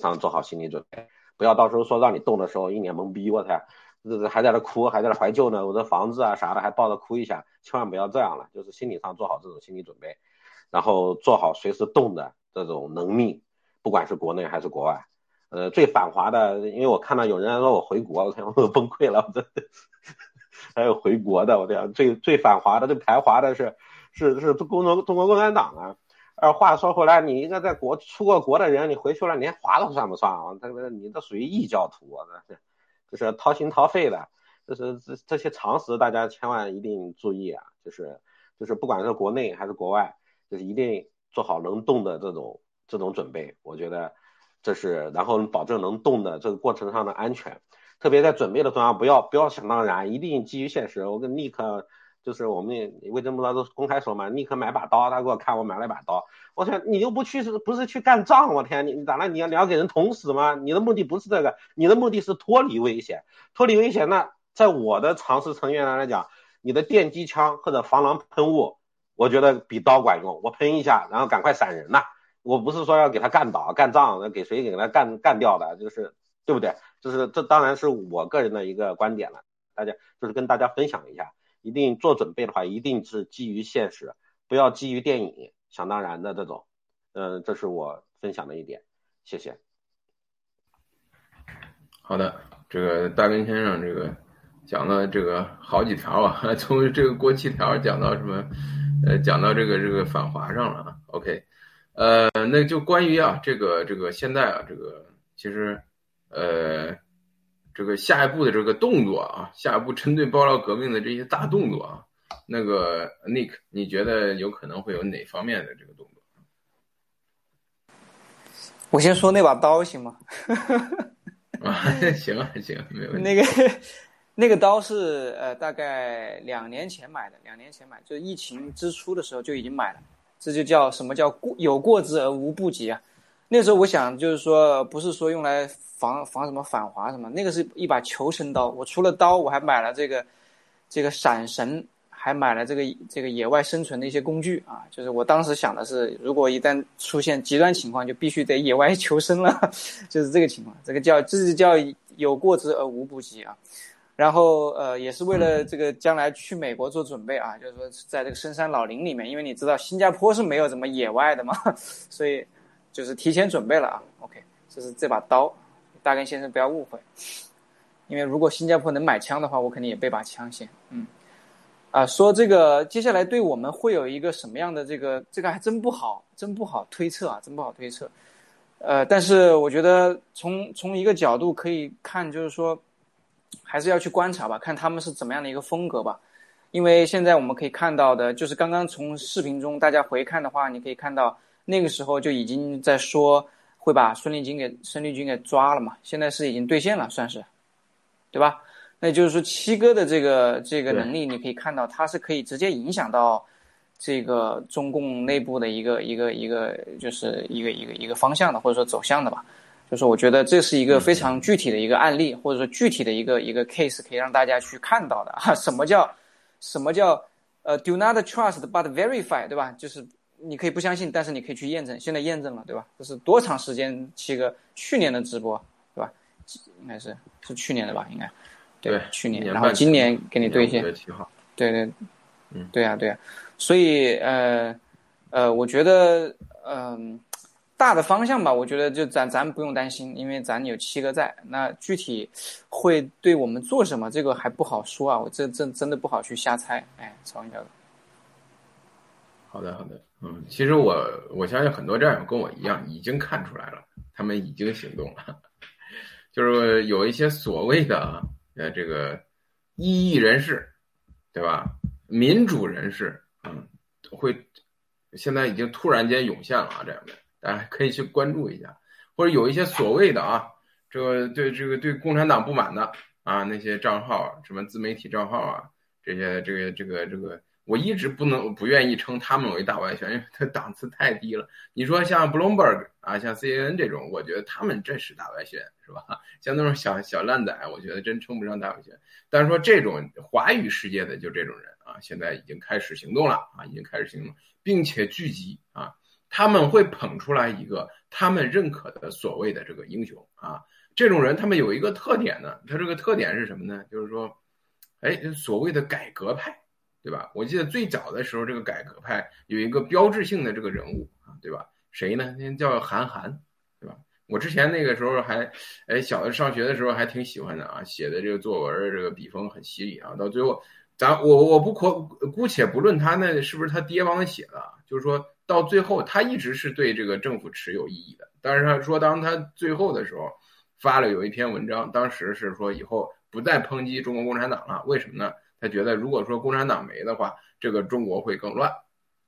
S4: 上做好心理准备，不要到时候说让你动的时候一脸懵逼，我操，这这还在那哭，还在那怀旧呢，我的房子啊啥的还抱着哭一下，千万不要这样了，就是心理上做好这种心理准备，然后做好随时动的这种能力，不管是国内还是国外。呃，最反华的，因为我看到有人说我回国，我天，我崩溃了，我真的。还有回国的，我这最最反华的、最排华的是是是中国中国共产党啊。而话说回来，你一个在国出过国的人，你回去了连华都算不算啊？这个你这属于异教徒，这是就是掏心掏肺的，就是这这些常识大家千万一定注意啊！就是就是不管是国内还是国外，就是一定做好能动的这种这种准备。我觉得这是然后保证能动的这个过程上的安全。特别在准备的时候，不要不要想当然，一定基于现实。我跟尼克就是我们为什么道都公开说嘛？尼克买把刀，他给我看，我买了一把刀。我说你又不去是不是去干仗？我天，你你咋了？你要你要给人捅死吗？你的目的不是这个，你的目的是脱离危险。脱离危险，那在我的常识成员来讲，你的电击枪或者防狼喷雾，我觉得比刀管用。我喷一下，然后赶快闪人呐。我不是说要给他干倒干仗，给谁给他干干掉的，就是对不对？就是这当然是我个人的一个观点了，大家就是跟大家分享一下，一定做准备的话，一定是基于现实，不要基于电影想当然的这种，嗯，这是我分享的一点，谢谢。
S2: 好的，这个大根先生这个讲了这个好几条啊，从这个国旗条讲到什么，呃，讲到这个这个反华上了啊，OK，呃，那就关于啊这个这个现在啊这个其实。呃，这个下一步的这个动作啊，下一步针对爆料革命的这些大动作啊，那个 Nick，你觉得有可能会有哪方面的这个动作？
S3: 我先说那把刀行吗？
S2: 啊，行啊，行，没问题。
S3: 那个那个刀是呃，大概两年前买的，两年前买，就疫情之初的时候就已经买了。这就叫什么叫过有过之而无不及啊？那时候我想就是说，不是说用来防防什么反华什么，那个是一把求生刀。我除了刀，我还买了这个这个闪神，还买了这个这个野外生存的一些工具啊。就是我当时想的是，如果一旦出现极端情况，就必须得野外求生了，就是这个情况。这个叫这是叫有过之而无不及啊。然后呃，也是为了这个将来去美国做准备啊，就是说在这个深山老林里面，因为你知道新加坡是没有怎么野外的嘛，所以就是提前准备了啊。OK，这是这把刀，大根先生不要误会，因为如果新加坡能买枪的话，我肯定也备把枪先。嗯，啊，说这个接下来对我们会有一个什么样的这个这个还真不好，真不好推测啊，真不好推测。呃，但是我觉得从从一个角度可以看，就是说。还是要去观察吧，看他们是怎么样的一个风格吧。因为现在我们可以看到的，就是刚刚从视频中大家回看的话，你可以看到那个时候就已经在说会把孙立军给孙立军给抓了嘛。现在是已经兑现了，算是，对吧？那就是说七哥的这个这个能力，你可以看到他是可以直接影响到这个中共内部的一个一个一个就是一个一个一个方向的，或者说走向的吧。就是我觉得这是一个非常具体的一个案例，或者说具体的一个一个 case，可以让大家去看到的啊。什么叫什么叫呃，do not trust but verify，对吧？就是你可以不相信，但是你可以去验证。现在验证了，对吧？这是多长时间？七个去年的直播，对吧？应该是是去年的吧？应该
S2: 对，
S3: 去年。然后今年给你兑现。对对，
S2: 嗯，
S3: 对呀对呀。所以呃呃，我觉得嗯。大的方向吧，我觉得就咱咱不用担心，因为咱有七个在。那具体会对我们做什么，这个还不好说啊。我这这真的不好去瞎猜。哎，曹文教授。
S2: 好的，好的。嗯，其实我我相信很多战友跟我一样，已经看出来了，他们已经行动了。就是有一些所谓的，呃，这个异议人士，对吧？民主人士，嗯，会现在已经突然间涌现了啊，这样的。哎，可以去关注一下，或者有一些所谓的啊，这个对这个对共产党不满的啊，那些账号，什么自媒体账号啊，这些这个这个这个，我一直不能不愿意称他们为大外宣，因为他档次太低了。你说像 Bloomberg 啊，像 CNN 这种，我觉得他们真是大外宣，是吧？像那种小小烂仔，我觉得真称不上大外宣。但是说这种华语世界的就这种人啊，现在已经开始行动了啊，已经开始行动，并且聚集啊。他们会捧出来一个他们认可的所谓的这个英雄啊，这种人他们有一个特点呢，他这个特点是什么呢？就是说，哎，所谓的改革派，对吧？我记得最早的时候，这个改革派有一个标志性的这个人物啊，对吧？谁呢？那叫韩寒，对吧？我之前那个时候还，哎，小的上学的时候还挺喜欢的啊，写的这个作文这个笔锋很犀利啊，到最后，咱我我不可姑且不论他那是不是他爹帮他写的，就是说。到最后，他一直是对这个政府持有异议的。但是他说，当他最后的时候发了有一篇文章，当时是说以后不再抨击中国共产党了。为什么呢？他觉得如果说共产党没的话，这个中国会更乱，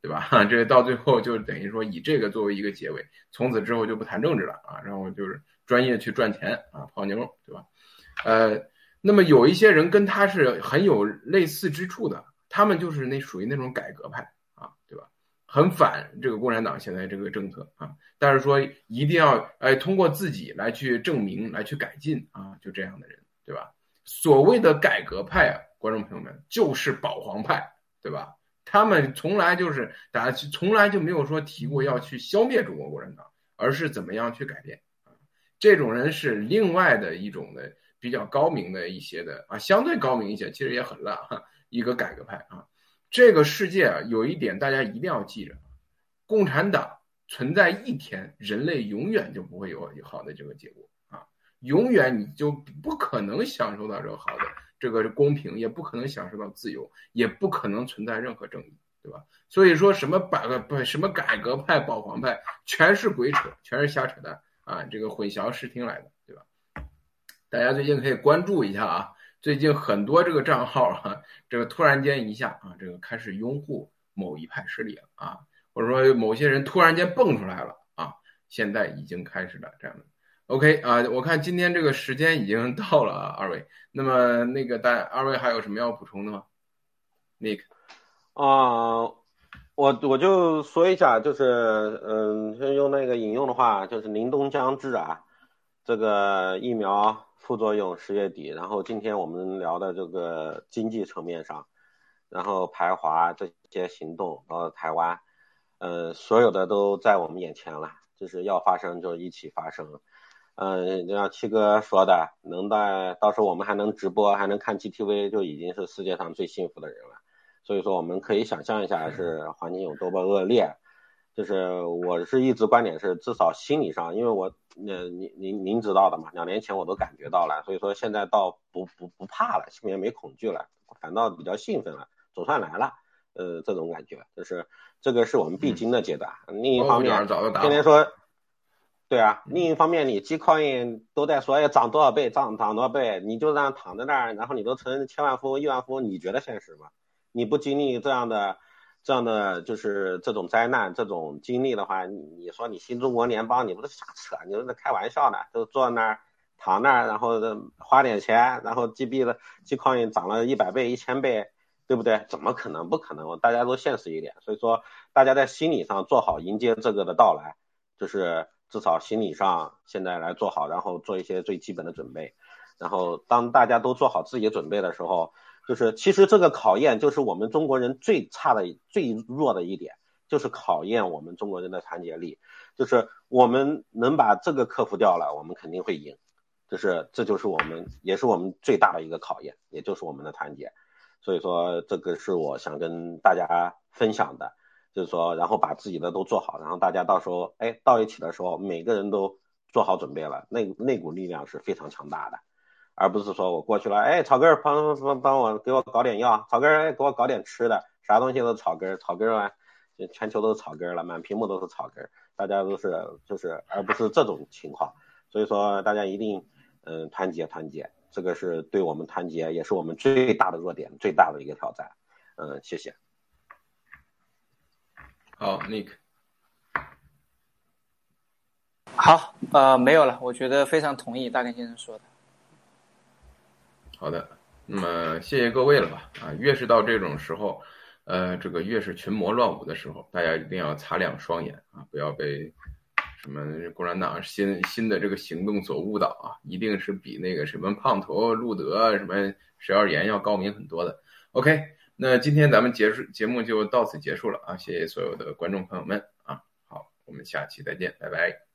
S2: 对吧？这到最后就等于说以这个作为一个结尾，从此之后就不谈政治了啊，然后就是专业去赚钱啊，泡妞，对吧？呃，那么有一些人跟他是很有类似之处的，他们就是那属于那种改革派。很反这个共产党现在这个政策啊，但是说一定要哎通过自己来去证明、来去改进啊，就这样的人，对吧？所谓的改革派啊，观众朋友们就是保皇派，对吧？他们从来就是大家从来就没有说提过要去消灭中国共产党，而是怎么样去改变啊？这种人是另外的一种的比较高明的一些的啊，相对高明一些，其实也很烂哈，一个改革派啊。这个世界啊，有一点大家一定要记着：共产党存在一天，人类永远就不会有好的这个结果啊！永远你就不可能享受到这个好的这个公平，也不可能享受到自由，也不可能存在任何正义，对吧？所以说什么改不什么改革派、保皇派，全是鬼扯，全是瞎扯淡啊！这个混淆视听来的，对吧？大家最近可以关注一下啊，最近很多这个账号啊，这个突然间一下啊，这个开始拥护某一派势力了啊，或者说某些人突然间蹦出来了啊，现在已经开始了这样的。OK 啊，我看今天这个时间已经到了啊，二位，那么那个大二位还有什么要补充的吗？Nick，
S4: 啊，我我就说一下，就是嗯，用那个引用的话，就是凛冬将至啊，这个疫苗副作用十月底，然后今天我们聊的这个经济层面上，然后排华这些行动到台湾，呃，所有的都在我们眼前了，就是要发生就一起发生。嗯，就像七哥说的，能在到时候我们还能直播，还能看 GTV，就已经是世界上最幸福的人了。所以说，我们可以想象一下，是环境有多么恶劣。就是我是一直观点是，至少心理上，因为我，呃，您您您知道的嘛，两年前我都感觉到了，所以说现在倒不不不怕了，心里面没恐惧了，反倒比较兴奋了，总算来了，呃，这种感觉，就是这个是我们必经的阶段。另一方面，天天说。对啊，另一方面，你 G coin 都在说，要，涨多少倍，涨涨多少倍，你就这样躺在那儿，然后你都成千万富翁、亿万富翁，你觉得现实吗？你不经历这样的、这样的就是这种灾难、这种经历的话，你你说你新中国联邦，你不是瞎扯，你是在开玩笑呢？都坐那儿躺那儿，然后花点钱，然后 G 币的 G coin 涨了一百倍、一千倍，对不对？怎么可能？不可能！大家都现实一点，所以说大家在心理上做好迎接这个的到来，就是。至少心理上现在来做好，然后做一些最基本的准备，然后当大家都做好自己准备的时候，就是其实这个考验就是我们中国人最差的、最弱的一点，就是考验我们中国人的团结力。就是我们能把这个克服掉了，我们肯定会赢。就是这就是我们也是我们最大的一个考验，也就是我们的团结。所以说这个是我想跟大家分享的。就是说，然后把自己的都做好，然后大家到时候，哎，到一起的时候，每个人都做好准备了，那那股力量是非常强大的，而不是说我过去了，哎，草根儿帮帮帮我给我搞点药，草根儿给我搞点吃的，啥东西都草根儿，草根儿啊，全球都是草根儿了，满屏幕都是草根儿，大家都是就是，而不是这种情况，所以说大家一定嗯团结团结，这个是对我们团结也是我们最大的弱点，最大的一个挑战，嗯，谢谢。
S2: 好，Nick。
S3: 好，呃，没有了。我觉得非常同意大根先生说的。
S2: 好的，那么谢谢各位了吧？啊，越是到这种时候，呃，这个越是群魔乱舞的时候，大家一定要擦亮双眼啊，不要被什么共产党新新的这个行动所误导啊！一定是比那个什么胖头路德、什么石耀岩要高明很多的。OK。那今天咱们结束节目就到此结束了啊！谢谢所有的观众朋友们啊！好，我们下期再见，拜拜。